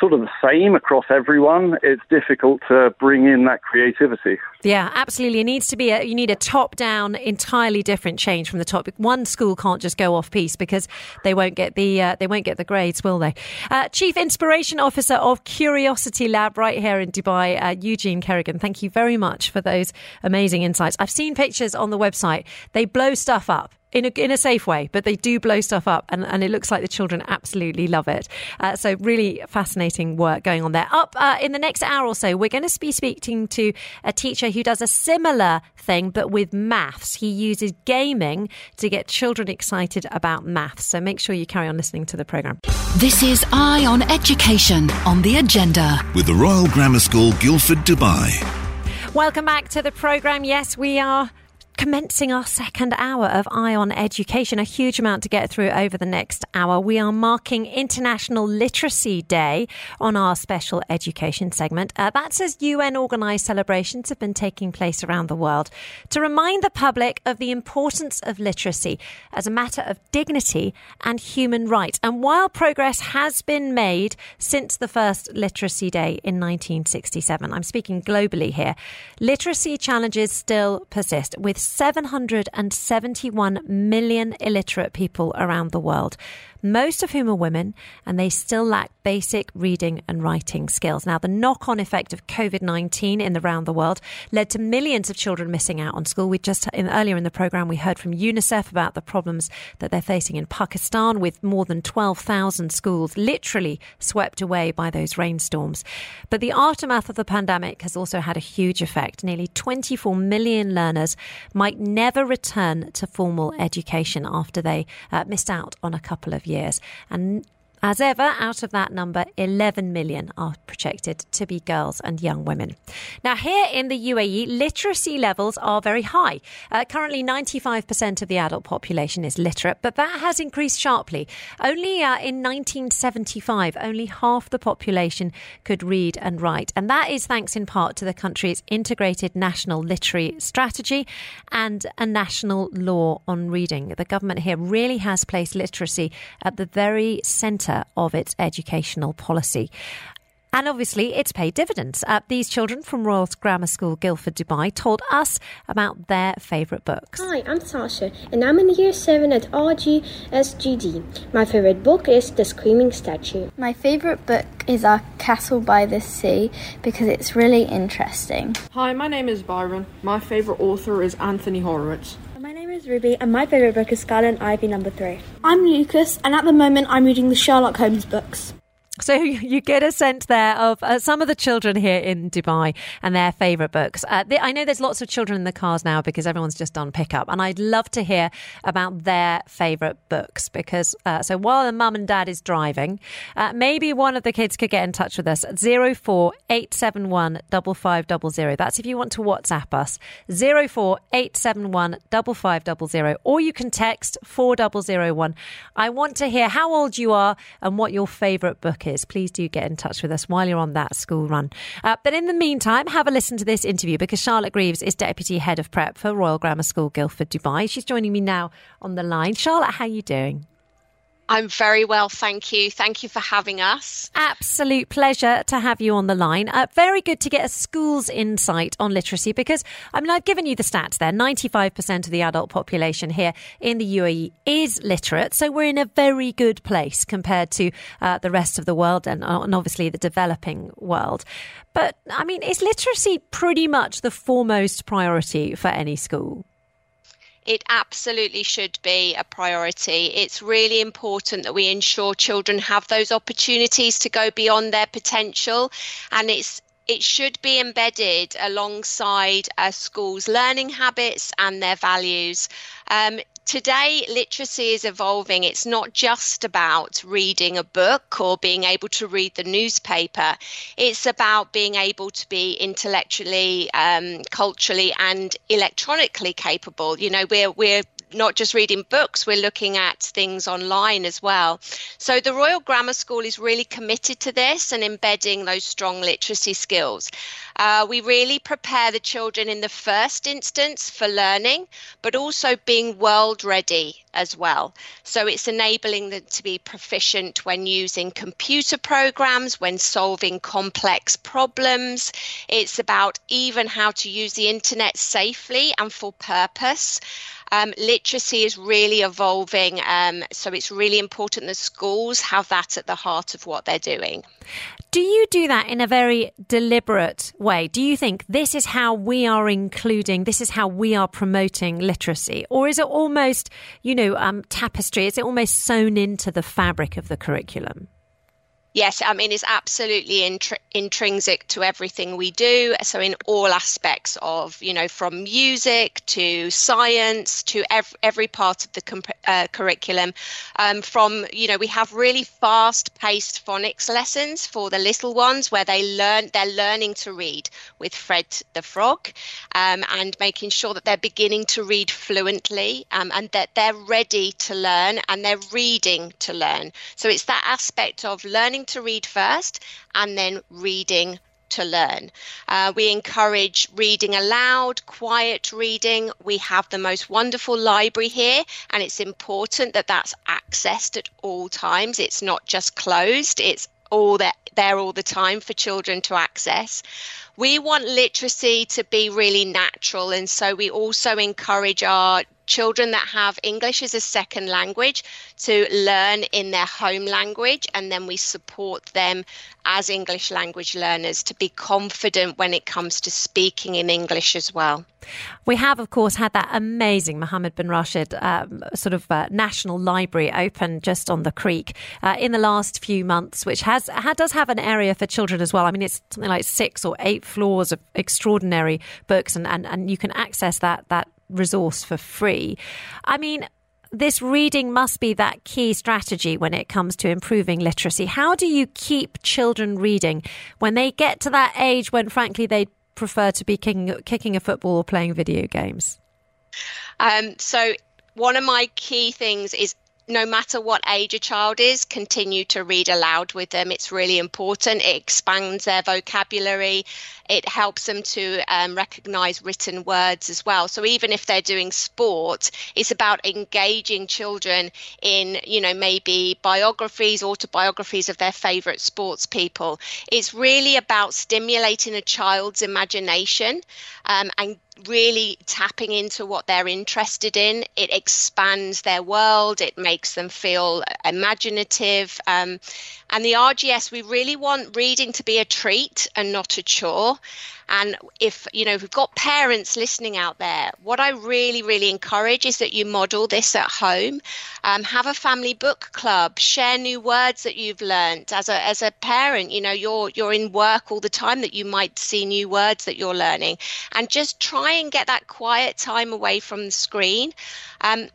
sort of the same across everyone, it's difficult to bring in that creativity. Yeah, absolutely. It needs to be a, you need a top down, entirely different change from the top. One school can't just go off piece because they won't get the uh, they won't get the grades, will they? Uh, Chief Inspiration Officer of Curiosity Lab right here in Dubai, uh, Eugene Kerrigan. Thank you very much for those amazing insights. I've seen pictures on the website. They blow stuff up in a, in a safe way, but they do blow stuff up, and, and it looks like the children absolutely love it. Uh, so, really fascinating work going on there. Up uh, in the next hour or so, we're going to be speaking to a teacher who does a similar thing, but with maths. He uses gaming to get children excited about maths. So, make sure you carry on listening to the programme. This is Eye on Education on the agenda. With the Royal Grammar School, Guildford, Dubai. Welcome back to the programme. Yes, we are commencing our second hour of Eye on Education. A huge amount to get through over the next hour. We are marking International Literacy Day on our special education segment. Uh, that's as UN organised celebrations have been taking place around the world to remind the public of the importance of literacy as a matter of dignity and human right. And while progress has been made since the first Literacy Day in 1967, I'm speaking globally here, literacy challenges still persist with 771 million illiterate people around the world most of whom are women, and they still lack basic reading and writing skills. Now, the knock on effect of COVID 19 in the round the world led to millions of children missing out on school. We just, in, earlier in the programme, we heard from UNICEF about the problems that they're facing in Pakistan with more than 12,000 schools literally swept away by those rainstorms. But the aftermath of the pandemic has also had a huge effect. Nearly 24 million learners might never return to formal education after they uh, missed out on a couple of. And as ever, out of that number, 11 million are projected to be girls and young women. Now, here in the UAE, literacy levels are very high. Uh, currently, 95% of the adult population is literate, but that has increased sharply. Only uh, in 1975, only half the population could read and write. And that is thanks in part to the country's integrated national literary strategy and a national law on reading. The government here really has placed literacy at the very centre centre of its educational policy. And obviously, it's paid dividends. Uh, these children from Royal Grammar School, Guildford, Dubai, told us about their favourite books. Hi, I'm Sasha, and I'm in year 7 at RGSGD. My favourite book is The Screaming Statue. My favourite book is Our Castle by the Sea because it's really interesting. Hi, my name is Byron. My favourite author is Anthony Horowitz. Is Ruby, and my favourite book is Scarlet and Ivy number three. I'm Lucas, and at the moment I'm reading the Sherlock Holmes books. So you get a sense there of uh, some of the children here in Dubai and their favourite books. Uh, they, I know there's lots of children in the cars now because everyone's just done pickup, and I'd love to hear about their favourite books. Because uh, so while the mum and dad is driving, uh, maybe one of the kids could get in touch with us. at zero four eight seven one double five double zero. That's if you want to WhatsApp us. Zero four eight seven one double five double zero, or you can text four double zero one. I want to hear how old you are and what your favourite book is is, please do get in touch with us while you're on that school run. Uh, but in the meantime, have a listen to this interview because Charlotte Greaves is Deputy Head of Prep for Royal Grammar School Guildford, Dubai. She's joining me now on the line. Charlotte, how are you doing? I'm very well, thank you. Thank you for having us. Absolute pleasure to have you on the line. Uh, very good to get a school's insight on literacy because, I mean, I've given you the stats there. 95% of the adult population here in the UAE is literate. So we're in a very good place compared to uh, the rest of the world and, uh, and obviously the developing world. But, I mean, is literacy pretty much the foremost priority for any school? It absolutely should be a priority. It's really important that we ensure children have those opportunities to go beyond their potential, and it's it should be embedded alongside a school's learning habits and their values. Um, today literacy is evolving. It's not just about reading a book or being able to read the newspaper. It's about being able to be intellectually um, culturally and electronically capable. You know we're we're not just reading books, we're looking at things online as well. So the Royal Grammar School is really committed to this and embedding those strong literacy skills. Uh, we really prepare the children in the first instance for learning, but also being world ready as well. So it's enabling them to be proficient when using computer programs, when solving complex problems. It's about even how to use the internet safely and for purpose. Um, literacy is really evolving, um, so it's really important that schools have that at the heart of what they're doing. Do you do that in a very deliberate way? Do you think this is how we are including, this is how we are promoting literacy? Or is it almost, you know, um, tapestry? Is it almost sewn into the fabric of the curriculum? Yes, I mean, it's absolutely intr- intrinsic to everything we do. So, in all aspects of, you know, from music to science to ev- every part of the comp- uh, curriculum. Um, from, you know, we have really fast paced phonics lessons for the little ones where they learn, they're learning to read with Fred the Frog um, and making sure that they're beginning to read fluently um, and that they're ready to learn and they're reading to learn. So, it's that aspect of learning learning to read first and then reading to learn. Uh, we encourage reading aloud, quiet reading. We have the most wonderful library here, and it's important that that's accessed at all times. It's not just closed, it's all there, there all the time for children to access. We want literacy to be really natural, and so we also encourage our children that have English as a second language to learn in their home language, and then we support them as English language learners to be confident when it comes to speaking in English as well. We have, of course, had that amazing Mohammed bin Rashid um, sort of uh, national library open just on the creek uh, in the last few months, which has does have an area for children as well. I mean, it's something like six or eight floors of extraordinary books, and, and, and you can access that that resource for free. I mean, this reading must be that key strategy when it comes to improving literacy. How do you keep children reading when they get to that age when, frankly, they prefer to be kicking, kicking a football or playing video games? Um, so, one of my key things is no matter what age a child is, continue to read aloud with them. It's really important. It expands their vocabulary. It helps them to um, recognize written words as well. So even if they're doing sport, it's about engaging children in, you know, maybe biographies, autobiographies of their favorite sports people. It's really about stimulating a child's imagination um, and really tapping into what they're interested in. It expands their world, it makes them feel imaginative. Um, and the RGS, we really want reading to be a treat and not a chore. And if you know, if we've got parents listening out there, what I really, really encourage is that you model this at home. Um, have a family book club. Share new words that you've learned as a as a parent. You know, you're you're in work all the time that you might see new words that you're learning, and just try and get that quiet time away from the screen. Um,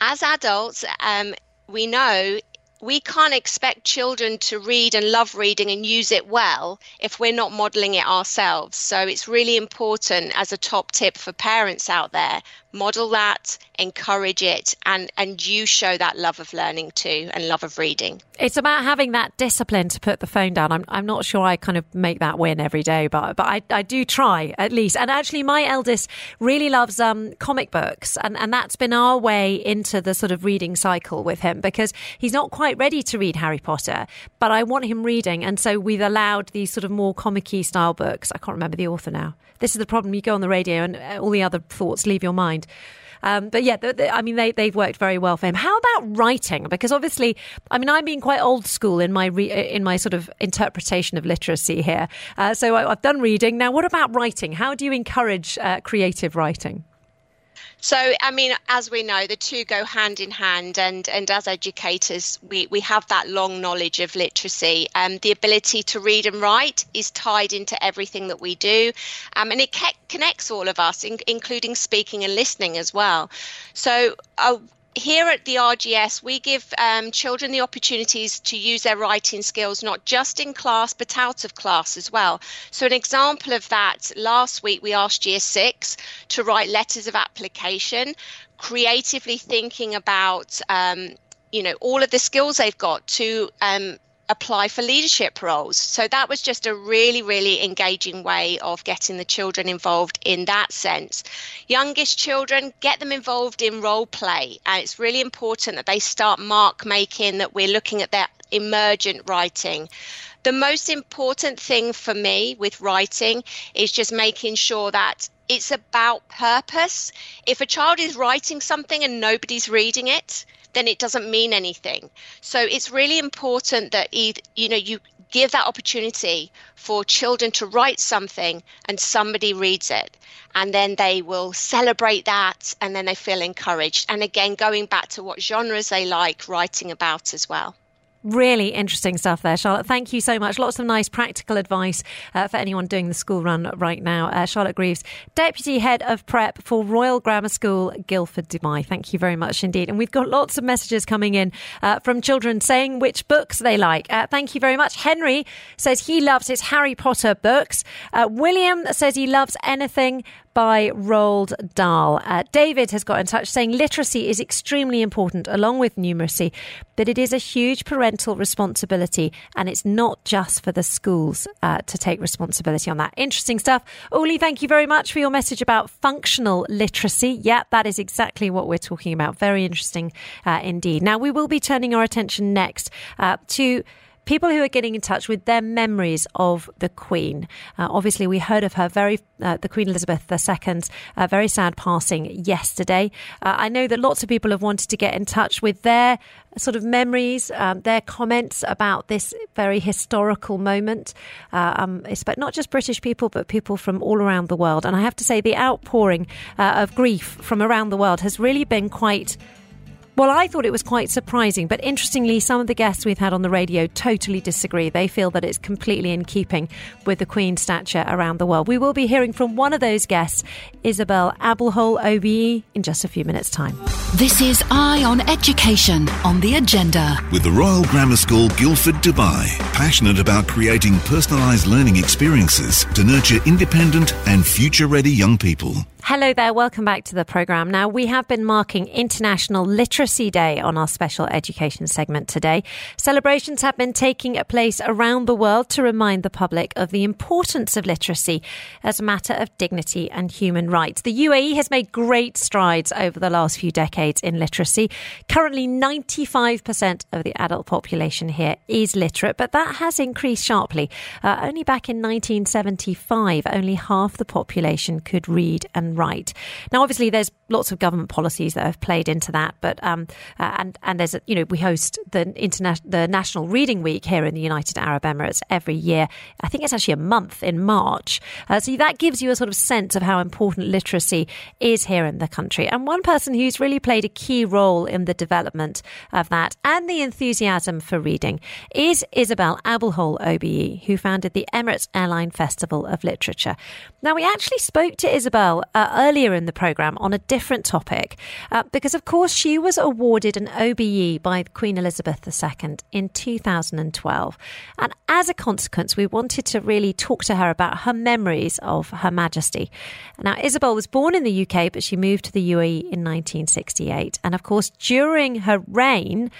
as adults, um, we know we can't expect children to read and love reading and use it well if we're not modeling it ourselves. So it's really important as a top tip for parents out there model that, encourage it, and, and you show that love of learning too and love of reading. It's about having that discipline to put the phone down. I'm, I'm not sure I kind of make that win every day, but but I, I do try at least. And actually, my eldest really loves um, comic books, and, and that's been our way into the sort of reading cycle with him because he's not quite ready to read Harry Potter, but I want him reading, and so we've allowed these sort of more comic-y style books. I can't remember the author now. This is the problem. You go on the radio, and uh, all the other thoughts leave your mind. Um, but yeah, the, the, I mean, they, they've worked very well for him. How about writing? Because obviously, I mean, I'm being quite old school in my re, in my sort of interpretation of literacy here. Uh, so I, have done reading. Now, what about writing? How do you encourage uh, creative writing? So, I mean, as we know, the two go hand in hand, and, and as educators, we, we have that long knowledge of literacy. Um, the ability to read and write is tied into everything that we do, um, and it connects all of us, in, including speaking and listening as well. So, uh, here at the RGS, we give um, children the opportunities to use their writing skills not just in class but out of class as well. So, an example of that last week, we asked year six to write letters of application, creatively thinking about um, you know all of the skills they've got to um, apply for leadership roles. So that was just a really, really engaging way of getting the children involved in that sense. Youngest children, get them involved in role play. And it's really important that they start mark making, that we're looking at their emergent writing. The most important thing for me with writing is just making sure that it's about purpose. If a child is writing something and nobody's reading it, then it doesn't mean anything. So it's really important that either, you know you give that opportunity for children to write something and somebody reads it. And then they will celebrate that and then they feel encouraged. And again going back to what genres they like writing about as well Really interesting stuff there, Charlotte. Thank you so much. Lots of nice practical advice uh, for anyone doing the school run right now. Uh, Charlotte Greaves, Deputy Head of Prep for Royal Grammar School, Guildford, Dubai. Thank you very much indeed. And we've got lots of messages coming in uh, from children saying which books they like. Uh, thank you very much. Henry says he loves his Harry Potter books. Uh, William says he loves anything by Roald Dahl. Uh, David has got in touch saying literacy is extremely important along with numeracy, but it is a huge parental responsibility and it's not just for the schools uh, to take responsibility on that. Interesting stuff. Uli, thank you very much for your message about functional literacy. Yeah, that is exactly what we're talking about. Very interesting uh, indeed. Now, we will be turning our attention next uh, to people who are getting in touch with their memories of the Queen. Uh, obviously, we heard of her very, uh, the Queen Elizabeth II's uh, very sad passing yesterday. Uh, I know that lots of people have wanted to get in touch with their sort of memories, um, their comments about this very historical moment. Uh, um, but not just British people, but people from all around the world. And I have to say, the outpouring uh, of grief from around the world has really been quite well, I thought it was quite surprising, but interestingly, some of the guests we've had on the radio totally disagree. They feel that it's completely in keeping with the Queen's stature around the world. We will be hearing from one of those guests, Isobel Abulhoul OBE, in just a few minutes' time. This is Eye on Education on the agenda. With the Royal Grammar School Guildford, Dubai, passionate about creating personalised learning experiences to nurture independent and future ready young people. Hello there, welcome back to the programme. Now, we have been marking International Literacy Day on our special education segment today. Celebrations have been taking place around the world to remind the public of the importance of literacy as a matter of dignity and human rights. The UAE has made great strides over the last few decades in literacy. Currently, 95% of the adult population here is literate, but that has increased sharply. Uh, only back in 1975, only half the population could read and right. Now, obviously, there's lots of government policies that have played into that, but um, uh, and and there's a, you know we host the international the National Reading Week here in the United Arab Emirates every year. I think it's actually a month in March, uh, so that gives you a sort of sense of how important literacy is here in the country. And one person who's really played a key role in the development of that and the enthusiasm for reading is Isobel Abulhoul OBE, who founded the Emirates Airline Festival of Literature. Now, we actually spoke to Isobel. Uh, her earlier in the programme on a different topic uh, because, of course, she was awarded an OBE by Queen Elizabeth II in 2012. And as a consequence, we wanted to really talk to her about her memories of Her Majesty. Now, Isobel was born in the UK, but she moved to the UAE in 1968. And of course, during her reign,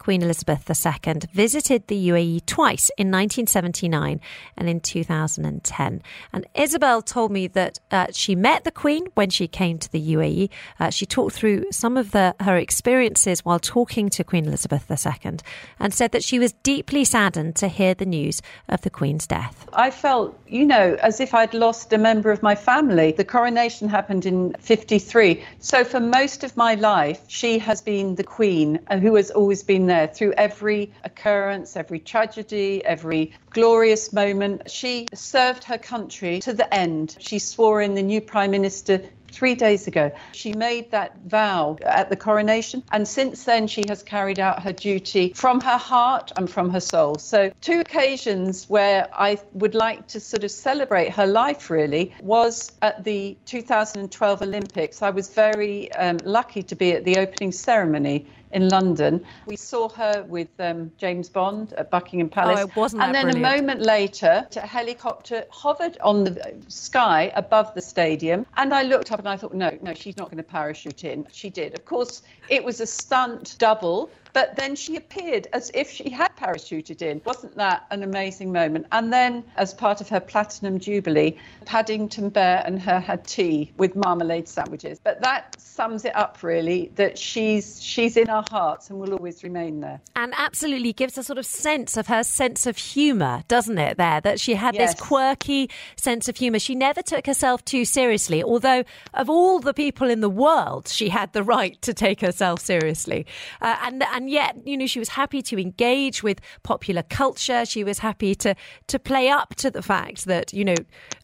Queen Elizabeth II visited the UAE twice in 1979 and in 2010. And Isobel told me that uh, she met the Queen when she came to the UAE. Uh, she talked through some of the, her experiences while talking to Queen Elizabeth II and said that she was deeply saddened to hear the news of the Queen's death. I felt, you know, as if I'd lost a member of my family. The coronation happened in 53. So for most of my life, she has been the Queen uh, who has always been there through every occurrence, every tragedy, every glorious moment. She served her country to the end. She swore in the new Prime Minister three days ago. She made that vow at the coronation, and since then she has carried out her duty from her heart and from her soul. So, two occasions where I would like to sort of celebrate her life really was at the 2012 Olympics. I was very um, lucky to be at the opening ceremony in London. We saw her with um, James Bond at Buckingham Palace. Oh, wasn't and then brilliant? a moment later, a helicopter hovered on the sky above the stadium. And I looked up and I thought, no, no, she's not going to parachute in. She did. Of course, it was a stunt double. But then she appeared as if she had parachuted in. Wasn't that an amazing moment? And then, as part of her Platinum Jubilee, Paddington Bear and her had tea with marmalade sandwiches. But that sums it up, really, that she's she's in our hearts and will always remain there. And absolutely gives a sort of sense of her sense of humour, doesn't it? There, that she had Yes. this quirky sense of humour. She never took herself too seriously, although of all the people in the world, she had the right to take herself seriously. Uh, and and yet, you know, she was happy to engage with popular culture. She was happy to to play up to the fact that you know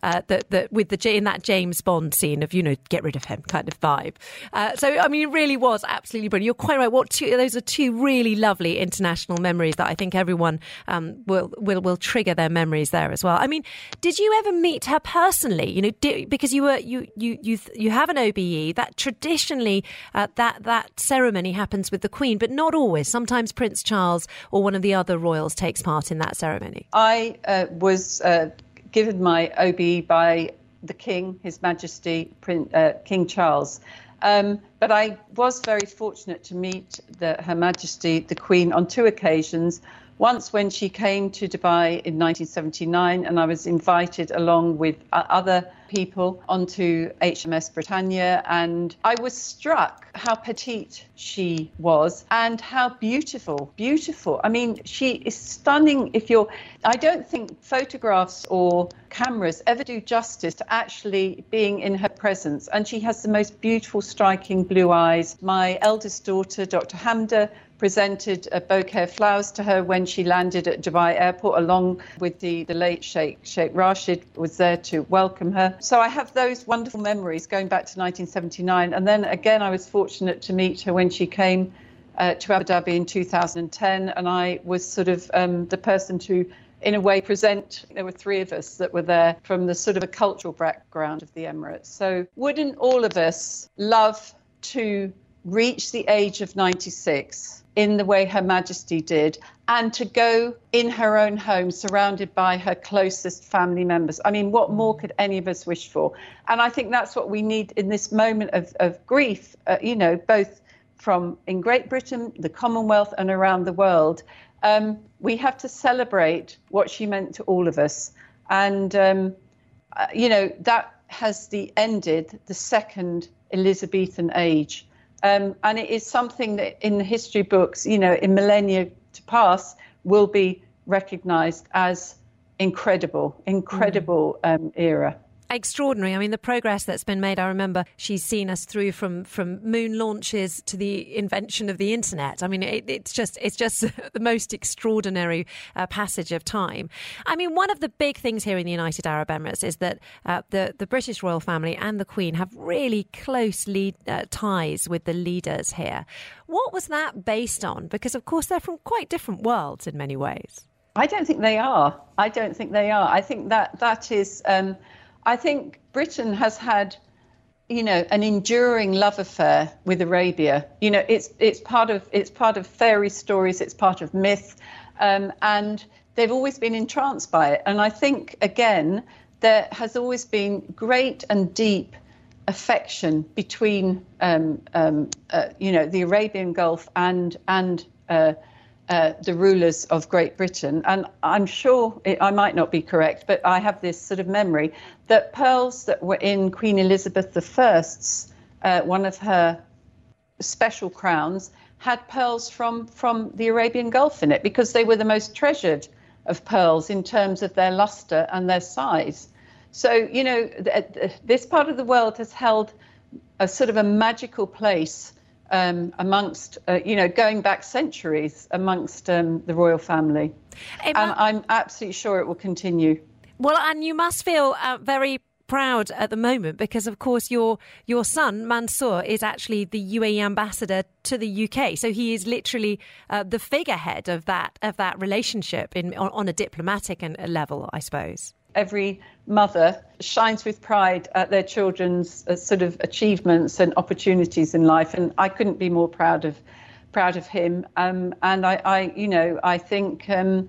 uh, that that with the in that James Bond scene of you know get rid of him kind of vibe. Uh, so I mean, it really was absolutely brilliant. You're quite right. What two, those are two really lovely international memories that I think everyone um, will will will trigger their memories there as well. I mean, did you ever meet her personally? You know, did, because you were you you you you have an OBE that traditionally uh, that that ceremony happens with the Queen, but not always. Sometimes Prince Charles or one of the other royals takes part in that ceremony. I uh, was uh, given my OBE by the King, His Majesty Prin- uh, King Charles. Um, but I was very fortunate to meet the, Her Majesty the Queen on two occasions. Once when she came to Dubai in 1979, and I was invited along with other people onto HMS Britannia, and I was struck how petite she was and how beautiful, beautiful. I mean, she is stunning. If you're, I don't think photographs or cameras ever do justice to actually being in her presence. And she has the most beautiful, striking blue eyes. My eldest daughter, Dr. Hamda, presented a bouquet of flowers to her when she landed at Dubai airport, along with the, the late Sheikh, Sheikh Rashid was there to welcome her. So I have those wonderful memories going back to 1979. And then again, I was fortunate to meet her when she came uh, to Abu Dhabi in 2010. And I was sort of um, the person to, in a way, present. There were three of us that were there from the sort of a cultural background of the Emirates. So wouldn't all of us love to reach the age of 96 in the way Her Majesty did, and to go in her own home, surrounded by her closest family members. I mean, what more could any of us wish for? And I think that's what we need in this moment of, of grief, uh, you know, both from in Great Britain, the Commonwealth, and around the world. Um, we have to celebrate what she meant to all of us. And, um, uh, you know, that has the ended the second Elizabethan age. Um, and it is something that in the history books, you know, in millennia to pass, will be recognized as incredible, incredible um, era. Extraordinary. I mean, the progress that's been made. I remember she's seen us through from from moon launches to the invention of the internet. I mean, it, it's just it's just the most extraordinary uh, passage of time. I mean, one of the big things here in the United Arab Emirates is that uh, the the British royal family and the Queen have really close lead, uh, ties with the leaders here. What was that based on? Because of course they're from quite different worlds in many ways. I don't think they are. I don't think they are. I think that that is. Um, I think Britain has had you know an enduring love affair with Arabia. You know, it's it's part of it's part of fairy stories, it's part of myth, um, and they've always been entranced by it. And I think again, there has always been great and deep affection between um, um, uh, you know the Arabian Gulf and and uh, uh, the rulers of Great Britain. And I'm sure it, I might not be correct, but I have this sort of memory that pearls that were in Queen Elizabeth I's, uh, one of her special crowns, had pearls from, from the Arabian Gulf in it because they were the most treasured of pearls in terms of their luster and their size. So, you know, th- this part of the world has held a sort of a magical place um, amongst, uh, you know, going back centuries amongst um, the royal family. and I'm absolutely sure it will continue. Well, and you must feel uh, very proud at the moment because, of course, your your son Mansoor is actually the UAE ambassador to the UK. So he is literally uh, the figurehead of that of that relationship in on, on a diplomatic and, uh, level, I suppose every mother shines with pride at their children's uh, sort of achievements and opportunities in life, and I couldn't be more proud of proud of him. Um, and I, I, you know, I think um,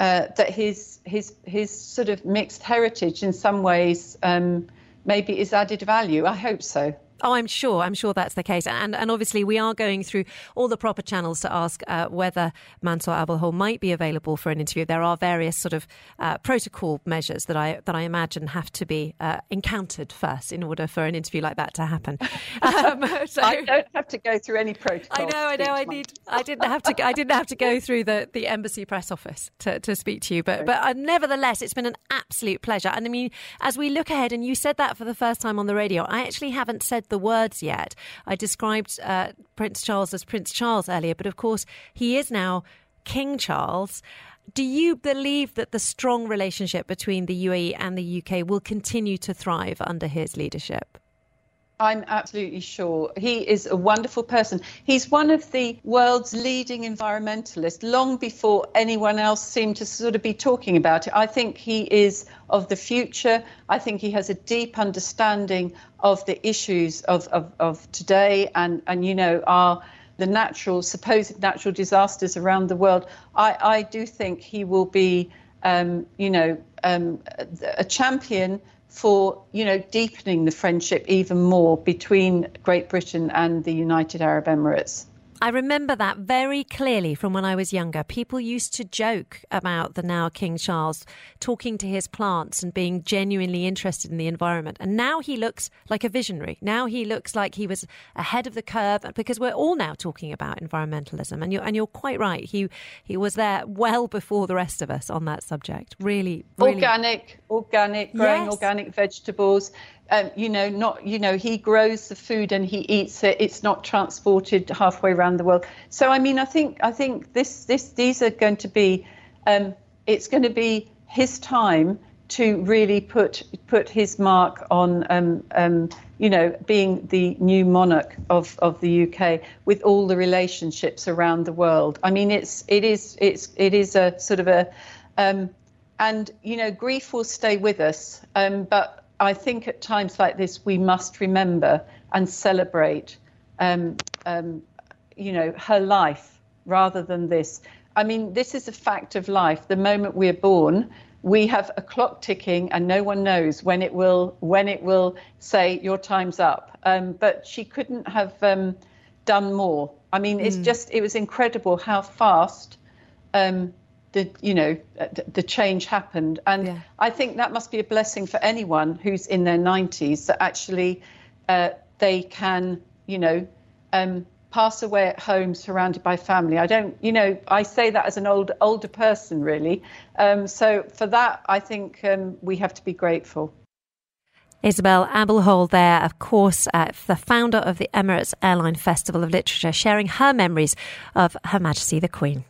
uh, that his his his sort of mixed heritage in some ways um, maybe is added value. I hope so. Oh, I'm sure. I'm sure that's the case. And and obviously, we are going through all the proper channels to ask uh, whether Mansoor Abulhoul might be available for an interview. There are various sort of uh, protocol measures that I that I imagine have to be uh, encountered first in order for an interview like that to happen. Um, so, I don't have to go through any protocol. I know. I know. I need. I didn't have to. I didn't have to go through the, the embassy press office to, to speak to you. But but uh, nevertheless, it's been an absolute pleasure. And I mean, as we look ahead, and you said that for the first time on the radio, I actually haven't said the words yet. I described uh, Prince Charles as Prince Charles earlier, but of course, he is now King Charles. Do you believe that the strong relationship between the UAE and the UK will continue to thrive under his leadership? I'm absolutely sure. He is a wonderful person. He's one of the world's leading environmentalists long before anyone else seemed to sort of be talking about it. I think he is of the future. I think he has a deep understanding of the issues of, of, of today and, and, you know, our the natural, supposed natural disasters around the world. I, I do think he will be, um, you know, um, a champion for you know deepening the friendship even more between Great Britain and the United Arab Emirates. I remember that very clearly from when I was younger. People used to joke about the now King Charles talking to his plants and being genuinely interested in the environment. And now he looks like a visionary. Now he looks like he was ahead of the curve because we're all now talking about environmentalism. And you're, and you're quite right. He, he was there well before the rest of us on that subject. Really, really. Organic, organic, growing yes. organic vegetables um, you know, not you know, he grows the food and he eats it. It's not transported halfway around the world. So I mean, I think I think this this these are going to be, um, it's going to be his time to really put put his mark on, um, um, you know, being the new monarch of, of the UK with all the relationships around the world. I mean, it's it is it's it is a sort of a, um, and you know, grief will stay with us, um, but I think at times like this, we must remember and celebrate, um, um, you know, her life rather than this. I mean, this is a fact of life. The moment we're born, we have a clock ticking, and no one knows when it will when it will say your time's up. Um, but she couldn't have um, done more. I mean, it's mm. just it was incredible how fast um, the you know the change happened and yeah. i think that must be a blessing for anyone who's in their 90s that actually uh, they can you know um, pass away at home surrounded by family i don't you know i say that as an old older person really um, so for that i think um, we have to be grateful Isobel Abulhoul there, of course, uh, the founder of the Emirates Airline Festival of Literature, sharing her memories of Her Majesty the Queen.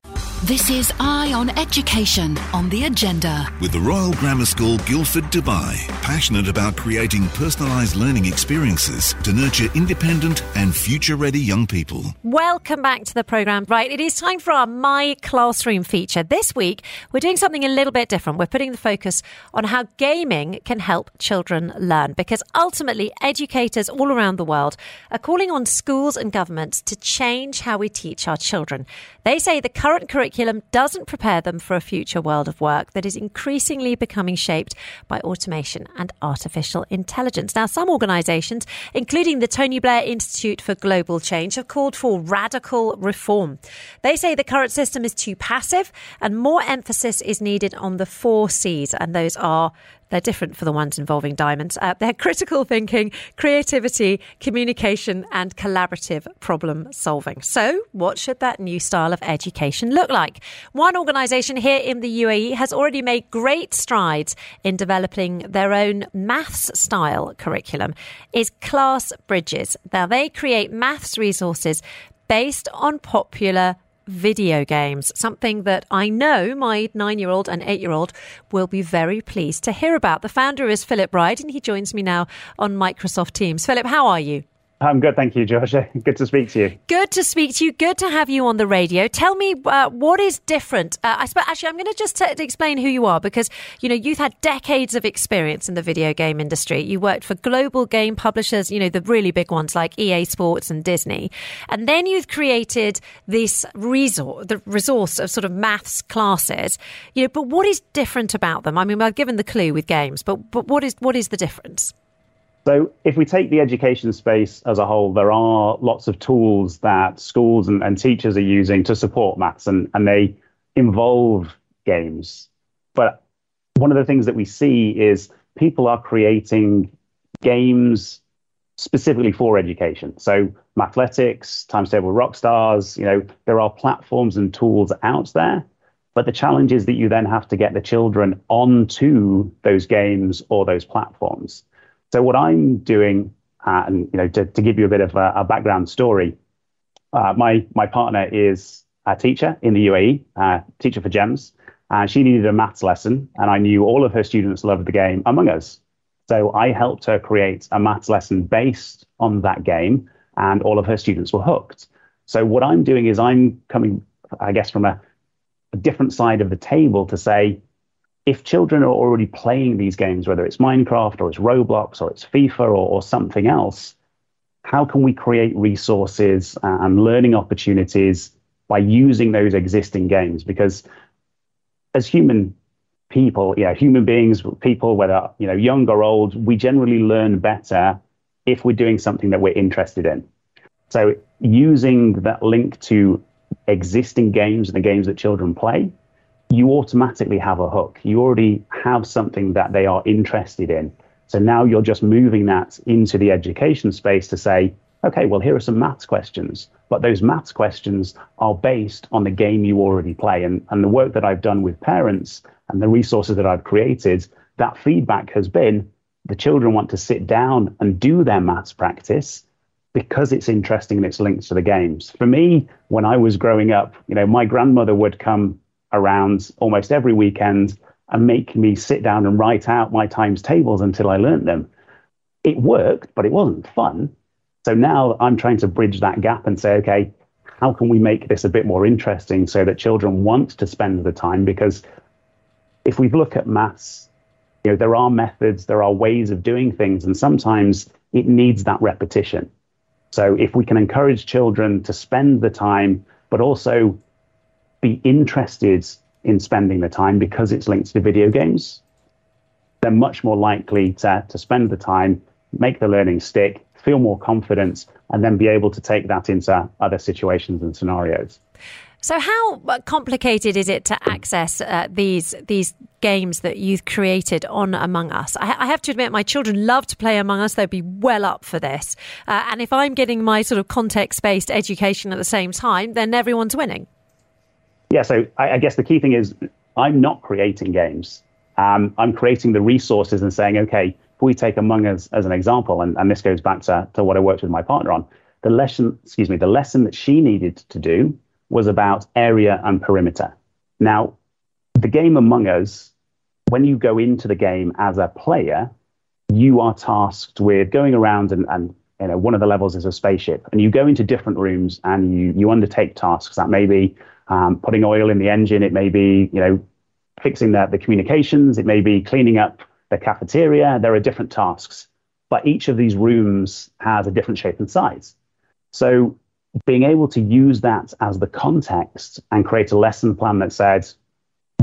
This is Eye on Education on the agenda. With the Royal Grammar School Guildford Dubai, passionate about creating personalised learning experiences to nurture independent and future ready young people. Welcome back to the programme. Right, it is time for our My Classroom feature. This week, we're doing something a little bit different. We're putting the focus on how gaming can help children learn because ultimately, educators all around the world are calling on schools and governments to change how we teach our children. They say the current curriculum doesn't prepare them for a future world of work that is increasingly becoming shaped by automation and artificial intelligence. Now, some organisations, including the Tony Blair Institute for Global Change, have called for radical reform. They say the current system is too passive and more emphasis is needed on the four C's, and those are they're different for the ones involving diamonds. Uh, they're critical thinking, creativity, communication, and collaborative problem solving. So, what should that new style of education look like? One organisation here in the UAE has already made great strides in developing their own maths style curriculum. Is Class Bridges. Now, they create maths resources based on popular video games, something that I know my nine year old and eight year old will be very pleased to hear about. The founder is Philip Bride, and he joins me now on Microsoft Teams. Philip, how are you? I'm good, thank you, Georgia. Good to speak to you. Good to speak to you. Good to have you on the radio. Tell me uh, what is different. Uh, I sp- actually, I'm going to just t- explain who you are because you know you've had decades of experience in the video game industry. You worked for global game publishers, you know the really big ones like EA Sports and Disney, and then you've created this resource, the resource of sort of maths classes. You know, but what is different about them? I mean, I've given the clue with games, but but what is what is the difference? So, if we take the education space as a whole, there are lots of tools that schools and, and teachers are using to support maths, and, and they involve games. But one of the things that we see is people are creating games specifically for education. So, Mathletics, Times Table Rockstars, you know, there are platforms and tools out there. But the challenge is that you then have to get the children onto those games or those platforms. So what I'm doing, uh, and you know, to, to, give you a bit of a, a background story, uh, my my partner is a teacher in the UAE, uh, teacher for GEMS, and she needed a maths lesson, and I knew all of her students loved the game Among Us, so I helped her create a maths lesson based on that game, and all of her students were hooked. So what I'm doing is I'm coming, I guess, from a, a different side of the table to say if children are already playing these games, whether it's Minecraft or it's Roblox or it's FIFA or, or something else, how can we create resources and learning opportunities by using those existing games? Because as human people, yeah, human beings, people, whether you know young or old, we generally learn better if we're doing something that we're interested in. So using that link to existing games and the games that children play you automatically have a hook. You already have something that they are interested in. So now you're just moving that into the education space to say, okay, well, here are some maths questions. But those maths questions are based on the game you already play. And, and the work that I've done with parents and the resources that I've created, that feedback has been the children want to sit down and do their maths practice because it's interesting and it's linked to the games. For me, when I was growing up, you know, my grandmother would come around almost every weekend and make me sit down and write out my times tables until I learned them. It worked, but it wasn't fun. So now I'm trying to bridge that gap and say, okay, how can we make this a bit more interesting so that children want to spend the time? Because if we look at maths, you know, there are methods, there are ways of doing things, and sometimes it needs that repetition. So if we can encourage children to spend the time, but also be interested in spending the time because it's linked to video games, they're much more likely to, to spend the time, make the learning stick, feel more confidence, and then be able to take that into other situations and scenarios. So, how complicated is it to access uh, these these games that you've created on Among Us? I, I, have to admit, my children love to play Among Us; they'd be well up for this. Uh, and if I'm getting my sort of context based education at the same time, then everyone's winning yeah, so I, I, guess the key thing is I'm not creating games. Um, I'm creating the resources and saying, okay, if we take Among Us as an example, and, and this goes back to, to what I worked with my partner on, the lesson, excuse me, the lesson that she needed to do was about area and perimeter. Now, the game Among Us, when you go into the game as a player, you are tasked with going around and, and you know one of the levels is a spaceship, and you go into different rooms and you you undertake tasks that may be um, putting oil in the engine, it may be you know fixing the, the communications, it may be cleaning up the cafeteria. There are different tasks, but each of these rooms has a different shape and size. So being able to use that as the context and create a lesson plan that says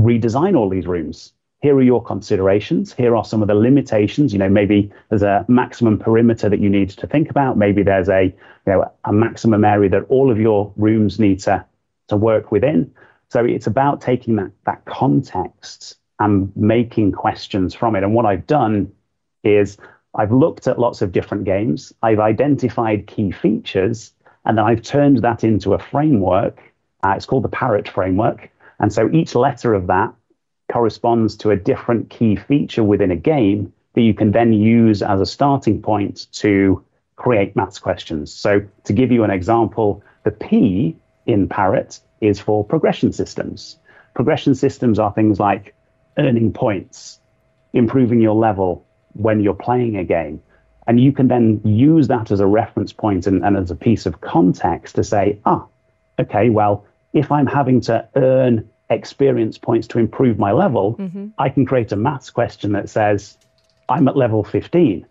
redesign all these rooms here are your considerations. Here are some of the limitations. You know, maybe there's a maximum perimeter that you need to think about. Maybe there's a, you know, a maximum area that all of your rooms need to, to work within. So it's about taking that, that context and making questions from it. And what I've done is I've looked at lots of different games. I've identified key features, and then I've turned that into a framework. Uh, it's called the Parrot framework. And so each letter of that corresponds to a different key feature within a game that you can then use as a starting point to create maths questions. So, to give you an example, the P in Parrot is for progression systems. Progression systems are things like earning points, improving your level when you're playing a game. And you can then use that as a reference point and, and as a piece of context to say, ah, okay, well, if I'm having to earn experience points to improve my level, mm-hmm. I can create a maths question that says, I'm at level 15.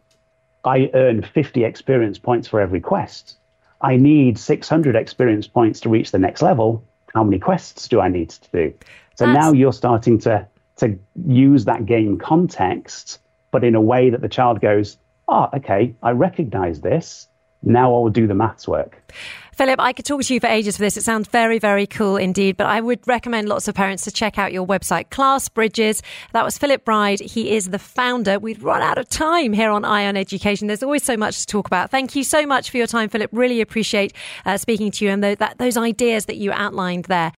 I earn 50 experience points for every quest. I need 600 experience points to reach the next level. How many quests do I need to do? So That's... now you're starting to, to use that game context, but in a way that the child goes, oh, okay, I recognize this. Now I'll do the maths work. Philip, I could talk to you for ages for this. It sounds very, very cool indeed. But I would recommend lots of parents to check out your website, Class Bridges. That was Philip Bride. He is the founder. We've run out of time here on Ion Education. There's always so much to talk about. Thank you so much for your time, Philip. Really appreciate uh, speaking to you and that, those ideas that you outlined there.